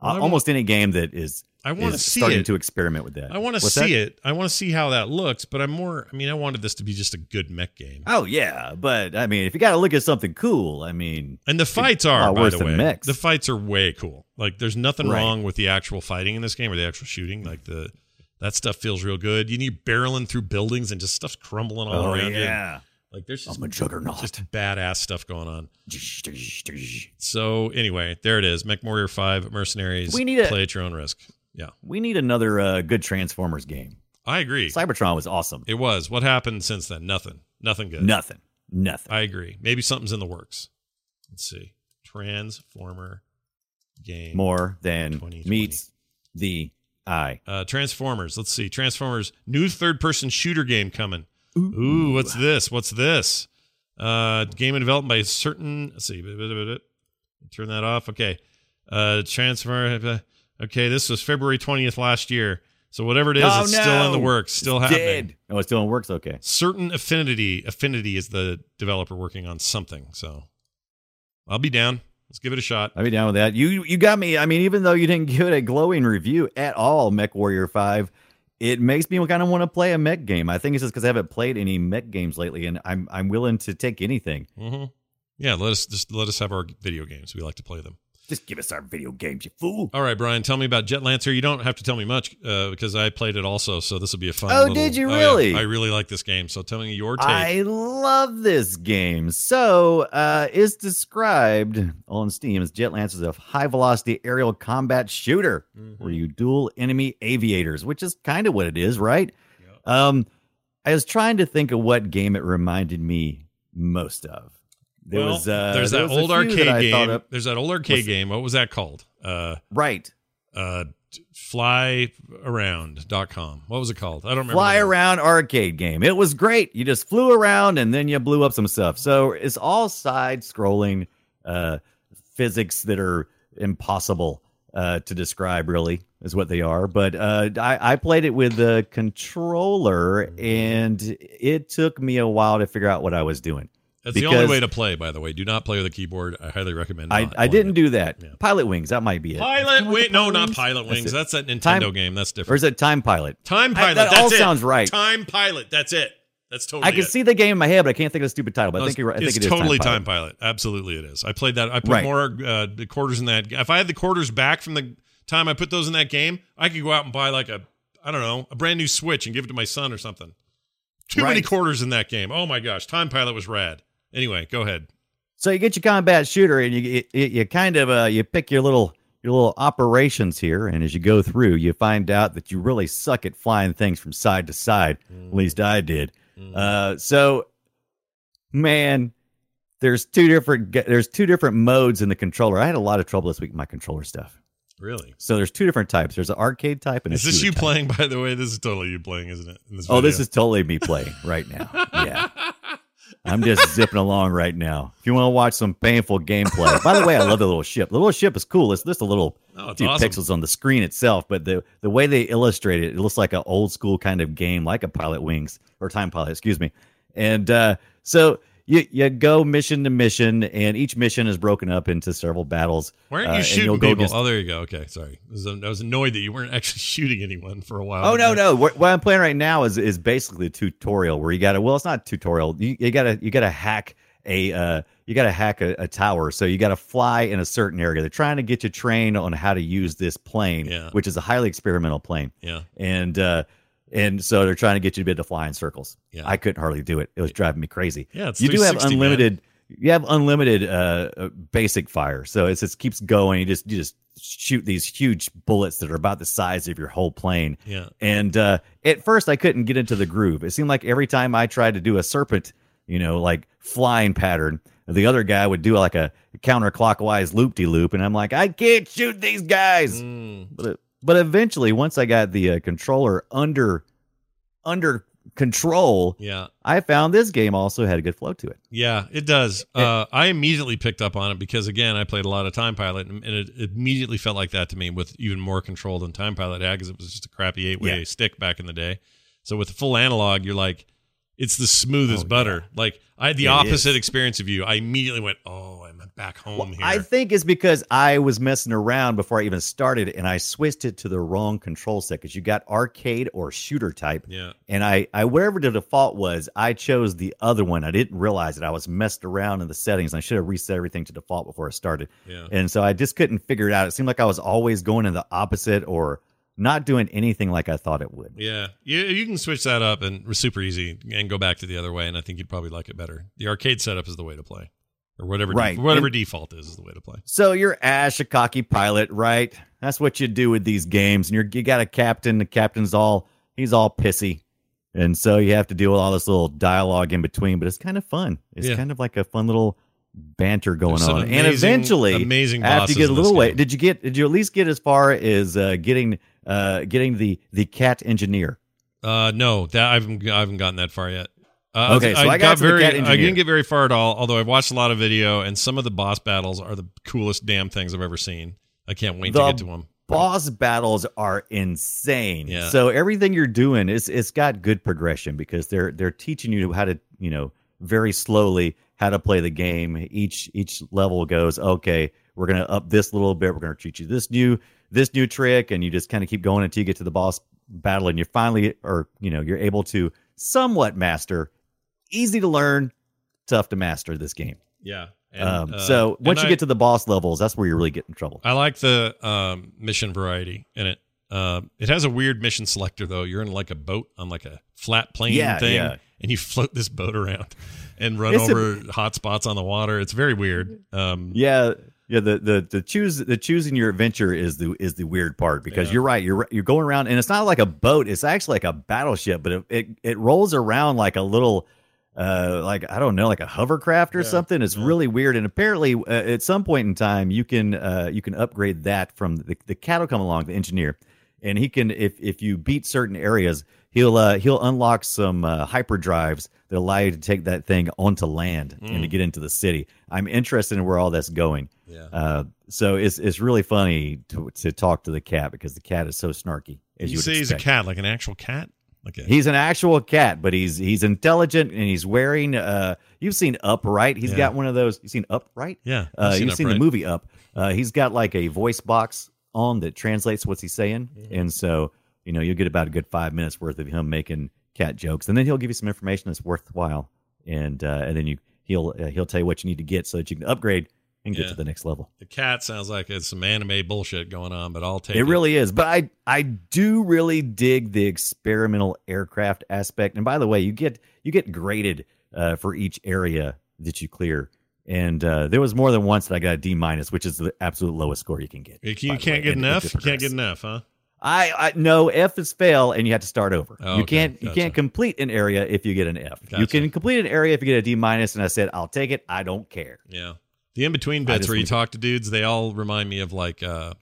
Well, I want- almost any game that is I want to see starting it. to experiment with that. I want to What's see that? it. I want to see how that looks. But I'm more. I mean, I wanted this to be just a good mech game. Oh yeah, but I mean, if you got to look at something cool, I mean, And the fights are, by the way, mechs. the fights are way cool. Like, there's nothing Right. wrong with the actual fighting in this game or the actual shooting. Like the that stuff feels real good. You need barreling through buildings and just stuff's crumbling all oh around you. yeah, Like there's just I'm a juggernaut. just badass stuff going on. So anyway, there it is. Mech Warrior Five Mercenaries. We need a- play at your own risk. Yeah, we need another uh, good Transformers game. I agree. Cybertron was awesome. It was. What happened since then? Nothing. Nothing good. Nothing, nothing. I agree. Maybe something's in the works. Let's see. Transformer game. More than meets the eye. Uh, Transformers. Let's see. Transformers. New third person shooter game coming. Ooh, what's this? What's this? Uh, game in development by certain. Let's see. Turn that off. Okay. Uh, Transformer. Okay, this was February 20th last year. So whatever it is, Oh, it's still in the works, still It's happening. Dead. Oh, it's still in works. Okay. Certain Affinity. Affinity is the developer working on something. So I'll be down. Let's give it a shot. I'd be down with that. You you got me. I mean, even though you didn't give it a glowing review at all, Mech Warrior Five, it makes me kind of want to play a mech game. I think it's just because I haven't played any mech games lately, and I'm I'm willing to take anything. hmm Yeah, let us just let us have our video games. We like to play them. Just give us our video games, you fool. All right, Brian, tell me about Jet Lancer. You don't have to tell me much uh, because I played it also, so this will be a fun. Oh, little- did you yeah. really? I really like this game. So tell me your take. I love this game. So, uh, it's described on Steam as Jet Lancer is a high velocity aerial combat shooter Mm-hmm. where you duel enemy aviators, which is kind of what it is, right? Um, I was trying to think of what game it reminded me most of. There well, was uh, there's there that was old arcade that game. There's that old arcade What's- game. What was that called? Uh, right. uh, flyaround.com. What was it called? I don't remember. Fly around arcade game. It was great. You just flew around and then you blew up some stuff. So it's all side scrolling uh, physics that are impossible uh, to describe, really, is what they are. But uh, I, I played it with the controller and it took me a while to figure out what I was doing. That's the only way to play, by the way. Do not play with a keyboard. I highly recommend. I, not I playing didn't it. do that. Yeah. Pilot Wings, that might be it. Pilot Wings. No, not Pilot Wings. it. That's a Nintendo Time- game. That's different. Or is it Time Pilot? Time I- Pilot. that that's all it. sounds right. Time Pilot. That's it. That's totally. I can it. see the game in my head, but I can't think of the stupid title. But I think you're right. I think it's it is totally Time time Pilot. pilot. Absolutely, it is. I played that. I put Right. more uh, quarters in that. If I had the quarters back from the time I put those in that game, I could go out and buy like a I don't know a brand new Switch and give it to my son or something. Too many quarters in that game. Oh my gosh, Time Pilot was rad. Anyway, go ahead. So you get your combat shooter, and you you, you kind of uh, you pick your little your little operations here, and as you go through, you find out that you really suck at flying things from side to side. At least I did. Uh, so, man, there's two different there's two different modes in the controller. I had a lot of trouble this week with my controller stuff. Really? So there's two different types. There's an arcade type and a Is this you type. playing? By the way, this is totally you playing, isn't it? In Oh, this is totally me playing right now. Yeah. I'm just zipping along right now. If you want to watch some painful gameplay, by the way, I love the little ship. The little ship is cool. It's just a little Oh, few awesome. pixels on the screen itself, but the the way they illustrate it, it looks like an old school kind of game, like a Pilot Wings or Time Pilot, excuse me. And uh, so you you go mission to mission, and each mission is broken up into several battles. Why aren't uh, you and shooting people? against- Oh, there you go. Okay, sorry. I was, I was annoyed that you weren't actually shooting anyone for a while. Oh no no! What, what I'm playing right now is is basically a tutorial where you got to well, it's not a tutorial. You, you gotta you gotta hack a uh, you gotta hack a, a tower. So you gotta fly in a certain area. They're trying to get you trained on how to use this plane, Yeah. which is a highly experimental plane. Yeah. And uh, and so they're trying to get you to be able to fly in circles. Yeah. I couldn't hardly do it. It was driving me crazy. Yeah, you do have 360, man. unlimited. You have unlimited uh, uh, basic fire, so it just keeps going. You just you just shoot these huge bullets that are about the size of your whole plane. Yeah. And uh, at first, I couldn't get into the groove. It seemed like every time I tried to do a serpent, you know, like flying pattern, the other guy would do like a counterclockwise loop de loop, and I'm like, I can't shoot these guys. Mm. But but eventually, once I got the uh, controller under under control, Yeah. I found this game also had a good flow to it. Yeah, it does. Uh, I immediately picked up on it because again, I played a lot of Time Pilot, and, and it immediately felt like that to me with even more control than Time Pilot had because it was just a crappy eight way Yeah. stick back in the day. So with the full analog, you're like, it's the smooth as oh, butter. Like I had the It opposite is. experience of you. I immediately went, oh, I'm back home here. I think it's because I was messing around before I even started, and I switched it to the wrong control set because you got arcade or shooter type. yeah, And I, I wherever the default was, I chose the other one. I didn't realize that I was messed around in the settings. I should have reset everything to default before I started. yeah. And so I just couldn't figure it out. It seemed like I was always going in the opposite or not doing anything like I thought it would. Yeah, you, you can switch that up and super easy and go back to the other way, and I think you'd probably like it better. The arcade setup is the way to play, or whatever, de- Right. whatever And- default is is the way to play. So you're Ash, a cocky pilot, right? That's what you do with these games. And you're you got a captain. The captain's all he's all pissy, and so you have to deal with all this little dialogue in between. But it's kind of fun. It's Yeah. kind of like a fun little banter going on. and eventually, amazing after you get a little way, did you get? Did you at least get as far as uh, getting uh, getting the the cat engineer? Uh, no, that I haven't, I haven't gotten that far yet. Uh, Okay, so I got to the very, cat I didn't get very far at all. Although I've watched a lot of video, and some of the boss battles are the coolest damn things I've ever seen. I can't wait The to get to them. boss battles are insane. Yeah. So everything you're doing is it's got good progression because they're they're teaching you how to you know very slowly how to play the game. Each each level goes okay. We're gonna up this little bit. We're gonna teach you this new this new trick, and you just kind of keep going until you get to the boss battle, and you finally or you know you're able to somewhat master. Easy to learn, tough to master this game. Yeah. And, um, uh, so once you I- get to the boss levels, that's where you really get in trouble. I like the um, mission variety in it. Uh, it has a weird mission selector though. You're in like a boat on like a flat plane Yeah, thing, yeah. and you float this boat around and run It's a- over hot spots on the water. It's very weird. Um, Yeah, yeah. The the the choose the choosing your adventure is the is the weird part because Yeah. you're right. You're you're going around and it's not like a boat. It's actually like a battleship, but it it, it rolls around like a little. Uh, like I don't know, like a hovercraft or Yeah, something. It's yeah. really weird. And apparently, uh, at some point in time, you can uh, you can upgrade that from the the cat will come along, the engineer, and he can if if you beat certain areas, he'll uh, he'll unlock some uh, hyperdrives that allow you to take that thing onto land and to get into the city. I'm interested in where all that's going. Yeah. Uh, so it's it's really funny to to talk to the cat because the cat is so snarky. As you you, say he's a cat, like an actual cat, like He's an actual cat, but he's he's intelligent and he's wearing. Uh, you've seen Upright. He's Yeah. got one of those. You've seen Upright. yeah. I've Uh, seen you've seen the movie Up. Uh, he's got like a voice box on that translates what he's saying, Mm-hmm. and so you know you'll get about a good five minutes worth of him making cat jokes, and then he'll give you some information that's worthwhile, and uh, and then you he'll uh, he'll tell you what you need to get so that you can upgrade and get Yeah. to the next level. The cat sounds like it's some anime bullshit going on, but I'll take it. It really is. But I I do really dig the experimental aircraft aspect. And by the way, you get you get graded uh, for each area that you clear. And uh, there was more than once that I got a D minus, which is the absolute lowest score you can get. You, you can't way, get F. You can't get F, huh? I, I no F is fail, and you have to start over. Oh, you okay. can't you Gotcha. can't complete an area if you get an F. You can complete an area if you get a D minus. And I said I'll take it. I don't care. Yeah. The in between bits where you talk to dudes, they all remind me of like uh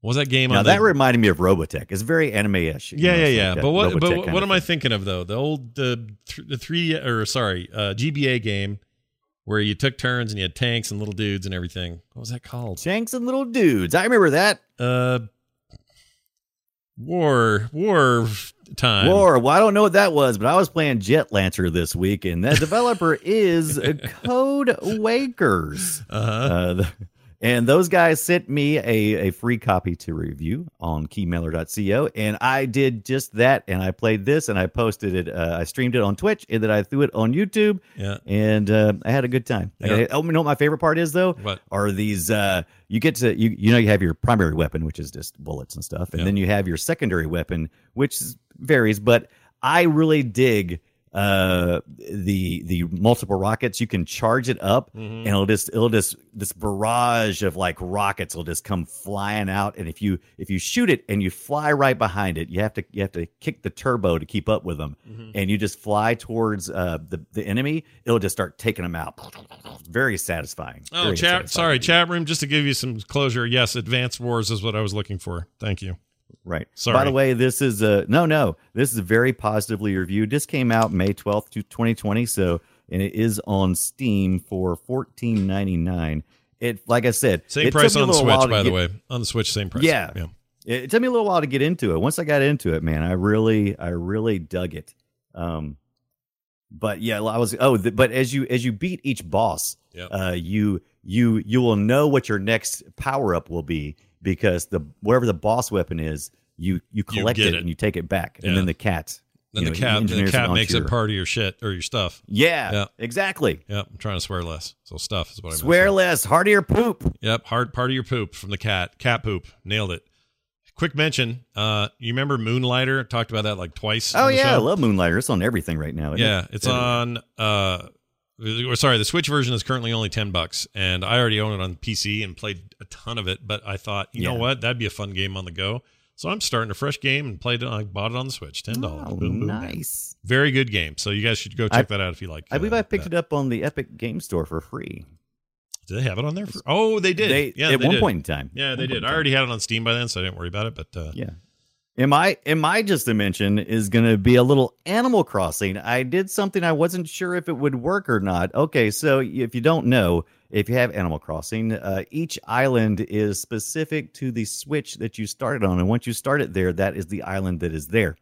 what was that game Now that the, reminded me of Robotech. It's very anime-ish. Yeah, know, yeah, yeah. like But what Robotech but what, what am I thinking of though? The old the th- the 3 or sorry, uh GBA game where you took turns and you had tanks and little dudes and everything. What was that called? Tanks and little dudes. I remember that. Uh War War time. War. Well, I don't know what that was, but I was playing Jet Lancer this week, and that developer is Code Wakers. Uh-huh. Uh, the- and those guys sent me a, a free copy to review on keymailer.co, and I did just that. And I played this, and I posted it. Uh, I streamed it on Twitch, and then I threw it on YouTube, Yeah. and uh, I had a good time. I Yeah. got- oh, you know what my favorite part is though? What? are these? Uh, you get to you you know you have your primary weapon, which is just bullets and stuff, and Yeah. then you have your secondary weapon, which varies. But I really dig uh the the multiple rockets you can charge it up Mm-hmm. and it'll just it'll just this barrage of like rockets will just come flying out and if you if you shoot it and you fly right behind it you have to you have to kick the turbo to keep up with them Mm-hmm. and you just fly towards uh the the enemy it'll just start taking them out very satisfying Oh, Very chat. satisfying. Sorry, chat room. Just to give you some closure. Yes, Advanced Wars is what I was looking for. Thank you. Right. Sorry. By the way, this is a no, no. This is very positively reviewed. This came out May twelfth, twenty twenty. So, and it is on Steam for fourteen ninety nine. It, like I said, Same price took me a on the Switch, by the way. On the Switch, same price. Yeah. yeah. It, it took me a little while to get into it. Once I got into it, man, I really, I really dug it. Um, but yeah, I was. Oh, the, but as you as you beat each boss, Yep. uh, you you you will know what your next power up will be because the wherever the boss weapon is, you you collect get it, it. and you take it back, Yeah. and then the cat. Then the know, cat, the engineers cat makes your- it part of your shit or your stuff. Yeah, Yeah. exactly. Yep. I'm trying to swear less. So stuff is what I meant. Swear less, heartier poop. Yep, hard part of your poop from the cat. Cat poop. Nailed it. Quick mention. Uh, you remember Moonlighter? Talked about that like twice. Oh the yeah, I love Moonlighter. It's on everything right now. Yeah, it? it's on. Uh, or sorry, the Switch version is currently only ten bucks, and I already own it on PC and played a ton of it. But I thought, you know what, that'd be a fun game on the go. So I'm starting a fresh game and played it. I bought it on the Switch, ten dollars. Oh, boom, boom, nice. Very good game. So you guys should go I- check that out if you like. It. I believe uh, I picked that. it up on the Epic Game Store for free. Did they have it on there? For, oh, they did. They, yeah, at one did. point in time. Yeah, they point did. I already had it on Steam by then, so I didn't worry about it. But uh, Yeah. Am I am I just to mention is going to be a little Animal Crossing. I did something I wasn't sure if it would work or not. Okay, so if you don't know, if you have Animal Crossing, uh, each island is specific to the Switch that you started on, and once you start it there, that is the island that is there.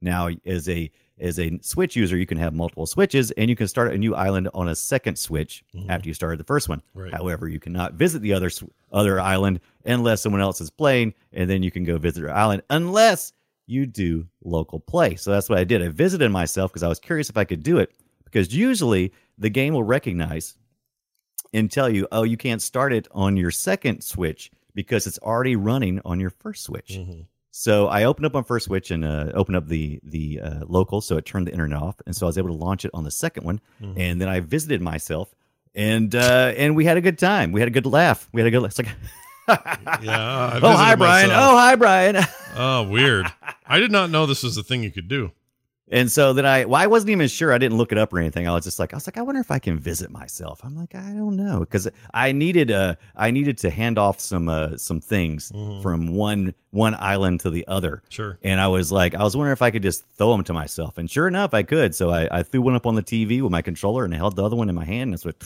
Now, as a as a Switch user, you can have multiple Switches, and you can start a new island on a second Switch after you started the first one. Right. However, you cannot visit the other other island unless someone else is playing, and then you can go visit your island unless you do local play. So that's what I did. I visited myself because I was curious if I could do it. Because usually the game will recognize and tell you, oh, you can't start it on your second Switch because it's already running on your first Switch. Mm-hmm. So I opened up on first switch and uh, opened up the the uh, local, so it turned the internet off, and so I was able to launch it on the second one. Mm-hmm. And then I visited myself, and uh, and we had a good time. We had a good laugh. We had a good. It's like, yeah. Oh hi Brian. myself. Oh hi Brian. Oh, weird. I did not know this was a thing you could do. And so then I, well, I wasn't even sure. I didn't look it up or anything. I was just like, I was like, I wonder if I can visit myself. I'm like, I don't know, because I needed, uh, I needed to hand off some, uh, some things from one one island to the other. Sure. And I was like, I was wondering if I could just throw them to myself. And sure enough, I could. So I, I threw one up on the TV with my controller and I held the other one in my hand. And it's like,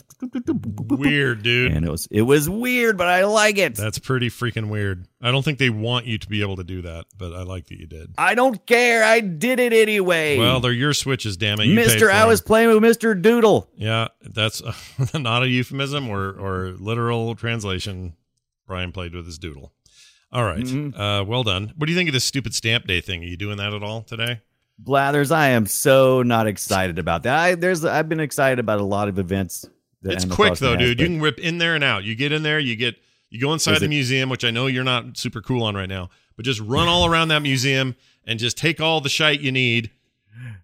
Weird, dude. and it was, it was weird, but I like it. That's pretty freaking weird. I don't think they want you to be able to do that, but I like that you did. I don't care. I did it anyway. Well, they're your switches, damn it. You Mister, I them. was playing with Mister Doodle. Yeah, that's not a euphemism or or literal translation. Brian played with his doodle. All right. Mm-hmm. Uh, well done. What do you think of this stupid stamp day thing? Are you doing that at all today? Blathers, I am so not excited about that. I there's I've been excited about a lot of events. that it's Animal quick though, dude. You can rip in there and out. You get in there, you get you go inside Is the it- museum, which I know you're not super cool on right now, but just run all around that museum and just take all the shite you need.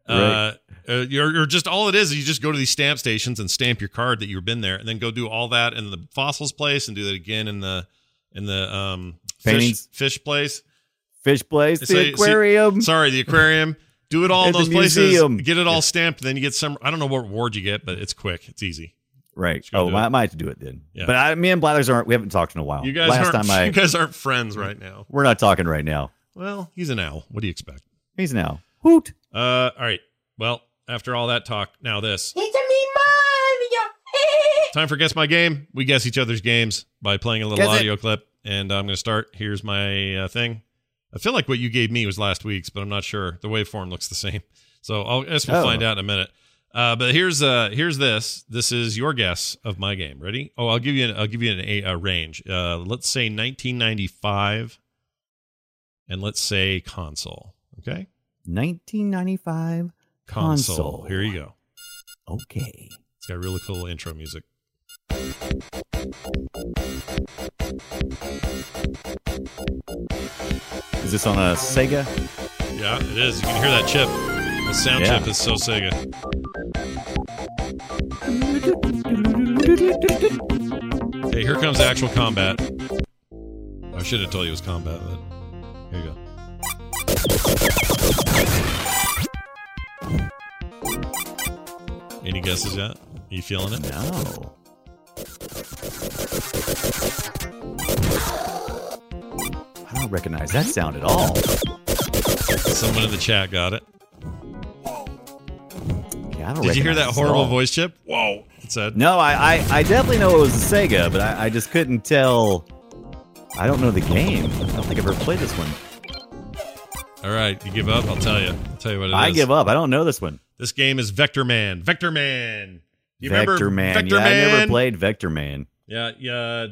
Uh, uh, you're, you're just all it is. is You just go to these stamp stations and stamp your card that you've been there, and then go do all that in the fossils place and do that again in the in the um Paintings. fish place. Fish Place, the So- so- aquarium. sorry, the aquarium. Do it all in those places. museum. Get it all stamped. Then you get some. I don't know what reward you get, but it's quick. It's easy. right. Oh, do I might have to do it then. Yeah. But I, me and Blathers aren't. We haven't talked in a while. You guys Last aren't. time I. you guys aren't friends right now. we're not talking right now. Well, he's an owl. What do you expect? He's an owl. Hoot. Uh, all right. Well, after all that talk, now this. It's a me Mario. Time for guess my game. We guess each other's games by playing a little Guess it. audio clip, and I'm going to start. Here's my uh, thing. I feel like what you gave me was last week's, but I'm not sure. The waveform looks the same, so I'll, I guess we'll Oh. find out in a minute. Uh, but here's uh here's this. This is your guess of my game. Ready? Oh, I'll give you an, I'll give you an, a, a range. Uh, let's say 1995, and let's say console. Okay, 1995 console. console. Here you go. Okay. It's got really cool intro music. Is this on a Sega? Yeah, it is. You can hear that chip. The sound Yeah. chip is so Sega. Hey, here comes actual combat. I should have told you it was combat, but here you go. Any guesses yet? Are you feeling it? No. I don't recognize that sound at all. Someone in the chat got it. Yeah, I don't Did you hear that horrible voice chip? Whoa! It said. No, I, I, I definitely know it was a Sega, but I, I just couldn't tell. I don't know the game. I don't think I've ever played this one. All right, you give up? I'll tell you. I'll tell you what it is. I give up. I don't know this one. This game is Vector Man. Vector Man. You Vector Man. Vector yeah, Man? I never played Vector Man. Yeah, yeah.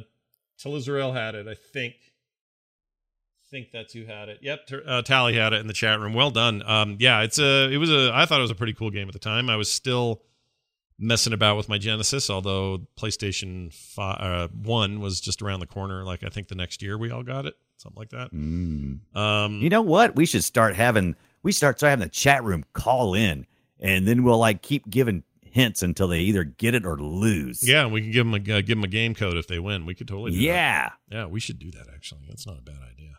Telizarel had it, I think. I think that's who had it. Yep, uh, Tally had it in the chat room. Well done. Um, yeah, it's a. It was a. I thought it was a pretty cool game at the time. I was still messing about with my Genesis, although PlayStation five, uh, One was just around the corner. Like I think the next year we all got it, something like that. Mm. Um, You know what? We should start having we start start having the chat room call in, and then we'll like keep giving hints until they either get it or lose. yeah, we can give them a uh, give them a game code if they win. We could totally. Do that. yeah. Yeah, we should do that actually. That's not a bad idea.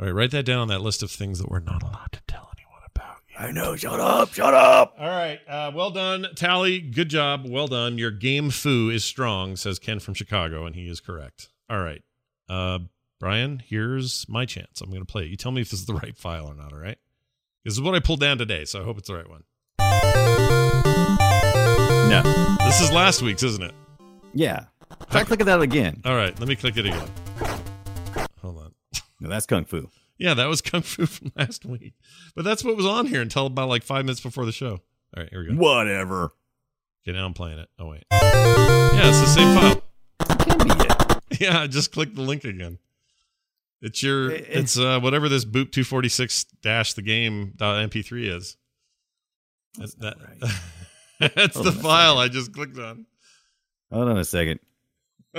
All right, write that down on that list of things that we're not allowed to tell anyone about. I know. Shut up. Shut up. All right, uh, well done, Tally. Good job. Well done. Your game foo is strong, says Ken from Chicago, and he is correct. All right, uh, Brian, here's my chance. I'm going to play it. You tell me if this is the right file or not. All right, this is what I pulled down today, so I hope it's the right one. No. This is last week's, isn't it? Yeah. Try clicking that again. All right, let me click it again. Hold on. No, that's kung fu. Yeah, that was Kung Fu from last week. But that's what was on here until about like five minutes before the show. All right, here we go. Whatever. Okay, now I'm playing it. Oh, wait. Yeah, it's the same file. Can't be it. Yeah, just click the link again. It's your, it's uh whatever this boop 246 dash the game mp three is. That's that. That's Hold the file I just clicked on. Hold on a second.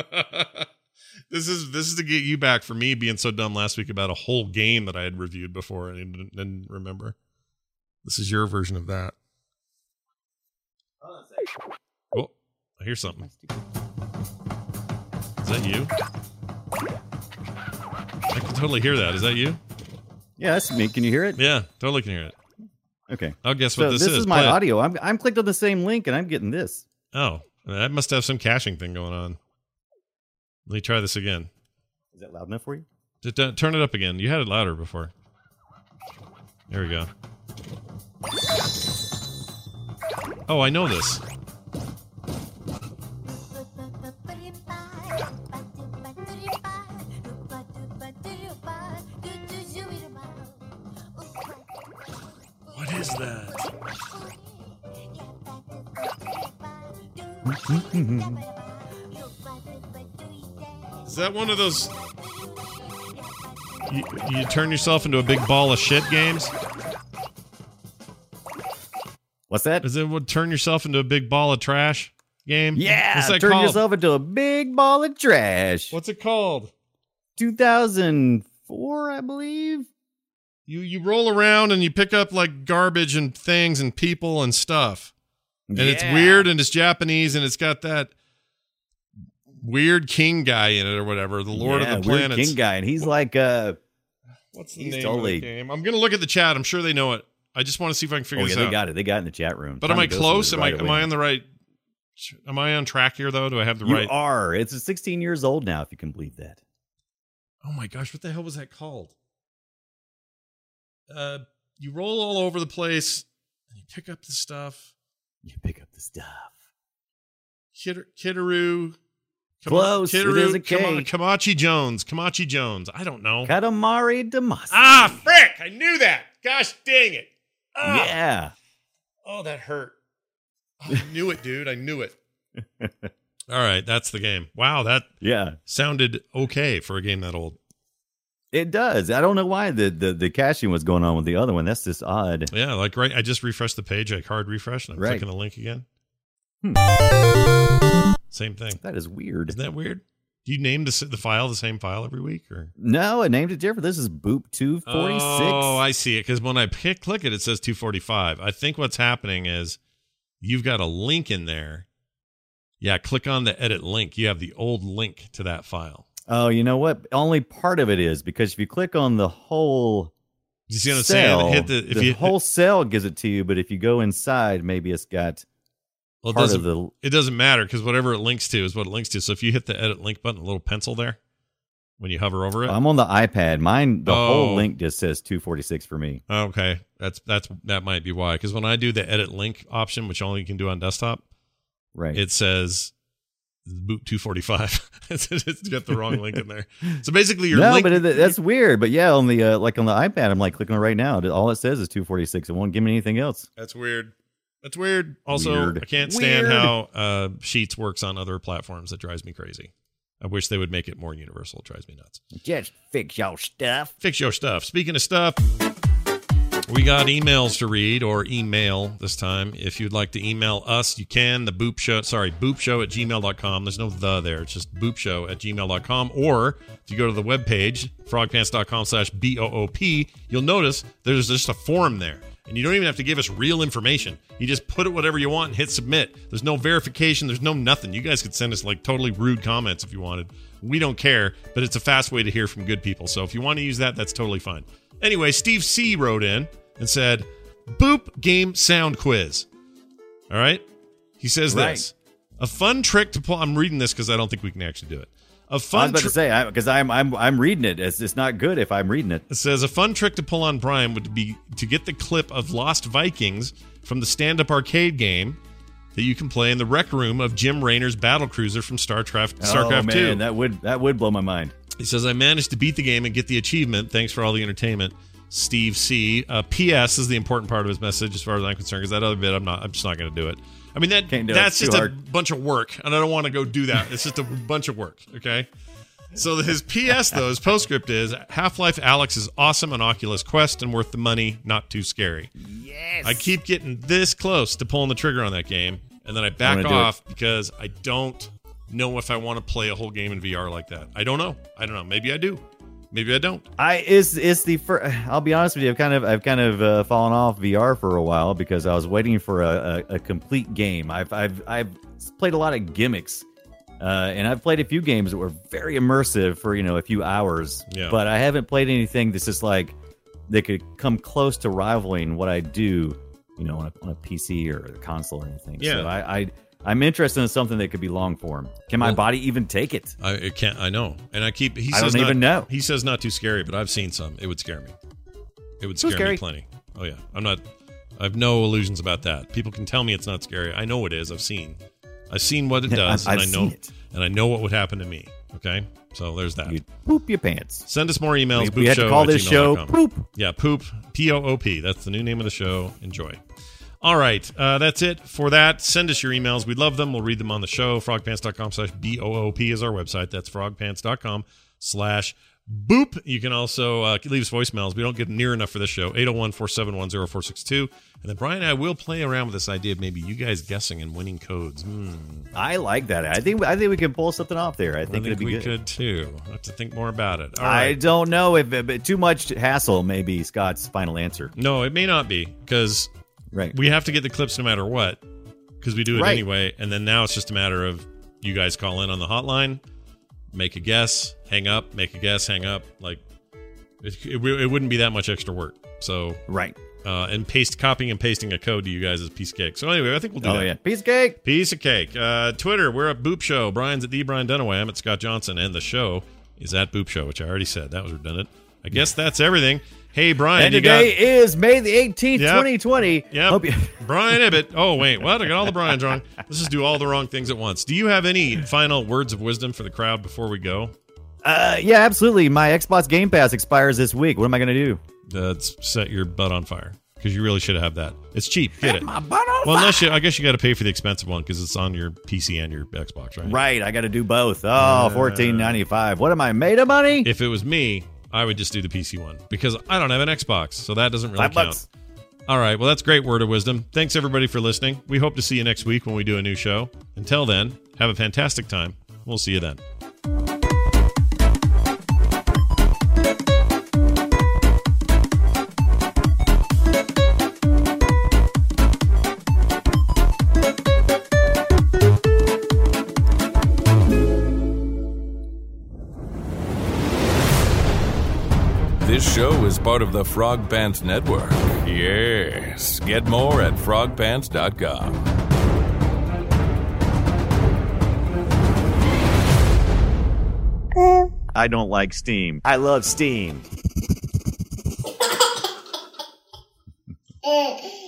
this is this is to get you back for me being so dumb last week about a whole game that I had reviewed before and didn't, didn't remember. This is your version of that. Oh, I hear something. Is that you? I can totally hear that. Is that you? Yeah, that's me. Can you hear it? Yeah, totally can hear it. Okay. I'll guess So what this, is. this, is, my Play it. audio. I'm I'm clicked on the same link and I'm getting this. Oh, that must have some caching thing going on. Let me try this again. Is that loud enough for you? Just, uh, turn it up again. You had it louder before. There we go. Oh, I know this. That one of those? You, you turn yourself into a big ball of shit games? What's that? Is it what turn yourself into a big ball of trash game? Yeah, What's that turn called? yourself into a big ball of trash. What's it called? 2004, I believe. You you roll around and you pick up like garbage and things and people and stuff. And it's weird and it's Japanese and it's got that weird king guy in it or whatever, the Lord Yeah, of the Planets. weird King guy, and he's like, uh, What's the name totally- of the game? I'm gonna look at the chat. I'm sure they know it. I just want to see if I can figure oh this yeah, they out. got it. They got it in the chat room. But am I close? Am I right am I on the right? Am I on track here though? Do I have the You right? are. It's 16 years old now, if you can believe that. Oh my gosh, what the hell was that called? Uh, you roll all over the place and you pick up the stuff. You pick up the stuff. Kid- Kitaru. Close. It is a K. Kamachi Jones. Kamachi Jones. I don't know. Katamari Damacy. ah, frick! I knew that. Gosh dang it. Ah. Yeah. Oh, that hurt. Oh, I knew it, dude. I knew it. All right, that's the game. Wow, that Yeah. sounded okay for a game that old. It does. I don't know why the, the, the caching was going on with the other one. That's just odd. Yeah, like right. I just refreshed the page, like hard refresh, and I'm Right. clicking the link again. Same thing. That is weird. Isn't that weird? Do you name the the file the same file every week, or? No, I named it different. This is Boop 246. Oh, I see it. Because when I pick, click it, it says 245. I think what's happening is you've got a link in there. Yeah, click on the edit link. You have the old link to that file. Oh, you know what? Only part of it is because if you click on the whole You see what I'm cell, saying? Hit the if the you whole cell gives it to you, but if you go inside, maybe it's got well, it doesn't the it doesn't matter because whatever it links to is what it links to. So if you hit the edit link button, a little pencil there, when you hover over it. I'm on the iPad. Mine, the Oh. whole link just says 246 for me. okay, that's that's that might be why. Because when I do the edit link option, which only you can do on desktop, Right. it says boop 245. it's it's got the wrong link in there. So basically, your no, link. but it, that's weird. But yeah, on the uh, like on the iPad, I'm like clicking right now. All it says is 246. It won't give me anything else. That's weird. That's weird. Also, Weird. I can't stand Weird. how uh, Sheets works on other platforms. That drives me crazy. I wish they would make it more universal. It drives me nuts. Just fix your stuff. Fix your stuff. Speaking of stuff, we got emails to read or email this time. If you'd like to email us, you can. The boop show, sorry, boop show at gmail.com. There's no the there. It's just boop show at gmail.com. Or if you go to the webpage, frogpants.com slash B-O-O-P, you'll notice there's just a form there. And you don't even have to give us real information. You just put it whatever you want and hit submit. There's no verification. There's no nothing. You guys could send us like totally rude comments if you wanted. We don't care, but it's a fast way to hear from good people. So if you want to use that, that's totally fine. Anyway, Steve C wrote in and said, Boop game sound quiz. All right. He says Right. this a fun trick to pull. I'm reading this because I don't think we can actually do it. A I was about tri- to say because I'm I'm I'm reading it. It's, it's not good if I'm reading it. It says a fun trick to pull on Brian would be to get the clip of Lost Vikings from the stand-up arcade game that you can play in the rec room of Jim Raynor's battle cruiser from Star Trek oh StarCraft man, 2. that would that would blow my mind. He says I managed to beat the game and get the achievement. Thanks for all the entertainment. Steve C. Uh, P.S. is the important part of his message, as far as I'm concerned. Because that other bit, I'm not. I'm just not going to do it. I mean that Can't do that's It's just too a bunch of work, and I don't want to go do that. It's just a bunch of work. Okay. So his PS though, his postscript is Half-Life Alyx is awesome on Oculus Quest and worth the money, not too scary. Yes. I keep getting this close to pulling the trigger on that game, and then I back wanna off because I don't know if I want to play a whole game in VR like that. I don't know. I don't know. Maybe I do. Maybe I don't. I is it's the first. I'll be honest with you. I've kind of I've kind of uh, fallen off VR for a while because I was waiting for a, a, a complete game. I've I've I've played a lot of gimmicks, uh, and I've played a few games that were very immersive for you know a few hours. Yeah. But I haven't played anything that's just like that could come close to rivaling what I do, you know, on a, on a PC or a console or anything. Yeah. So I, I I'm interested in something that could be long form. Can my Well- body even take it? I it can't. I know, and I keep. He I says don't not, even know. He says not too scary, but I've seen some. It would scare me. It would scare me plenty. Oh yeah, I'm not. I have no illusions about that. People can tell me it's not scary. I know it is. I've seen. I've seen what it does, I've- and I know, seen it. and I know what would happen to me. Okay, so there's that. You'd poop your pants. Send us more emails. We, we had to call this show poop. Yeah, poop. P O O P. That's the new name of the show. Enjoy. All right. Uh, that's it for that. Send us your emails. We love them. We'll read them on the show. Frogpants.com slash B O O P is our website. That's frogpants.com slash boop. You can also uh, leave us voicemails. We don't get near enough for this show. 801 471 0462. And then Brian and I will play around with this idea of maybe you guys guessing and winning codes. Hmm. I like that. I think I think we can pull something off there. I I think, it'd be we good. could too. I have to think more about it. All I right. don't know if but too much hassle may be Scott's final answer. No, it may not be because Right. we have to get the clips no matter what because we do it Right. anyway. And then now it's just a matter of you guys call in on the hotline make a guess hang up make a guess hang up. Like it, it, it wouldn't be that much extra work. So right. uh, and paste copying and pasting a code to you guys is piece of cake. So anyway i think we'll do Oh that. yeah. Piece of cake. piece of cake. Uh, twitter we're at boop show. Brian's at the brian dunaway. I'm at scott johnson. And the show is at boop show which i already said. That was redundant. I guess that's everything hey brian And you got today is May the 18th, Yep. 2020. Yeah. Hope you Brian Ibbott. Oh, wait. What? I got all the Brian's wrong. Let's just do all the wrong things at once. Do you have any final words of wisdom for the crowd before we go? uh, yeah, absolutely. My Xbox Game Pass expires this week. What am I going to do? Uh, set your butt on fire because you really should have that. It's cheap. Get it. My butt on fire. Well, unless you, I guess you got to pay for the expensive one because it's on your PC and your Xbox, right? Right, I got to do both. Oh, fourteen ninety five. What am I made of money? If it was me, I would just do the PC one because I don't have an Xbox, so that doesn't really Five count. bucks. All right. Well, that's great word of wisdom. Thanks everybody for listening. We hope to see you next week when we do a new show. Until then, have a fantastic time. We'll see you then. This show is part of the Frog Pants Network. Yes. Get more at frogpants.com. I I don't like steam. I love steam.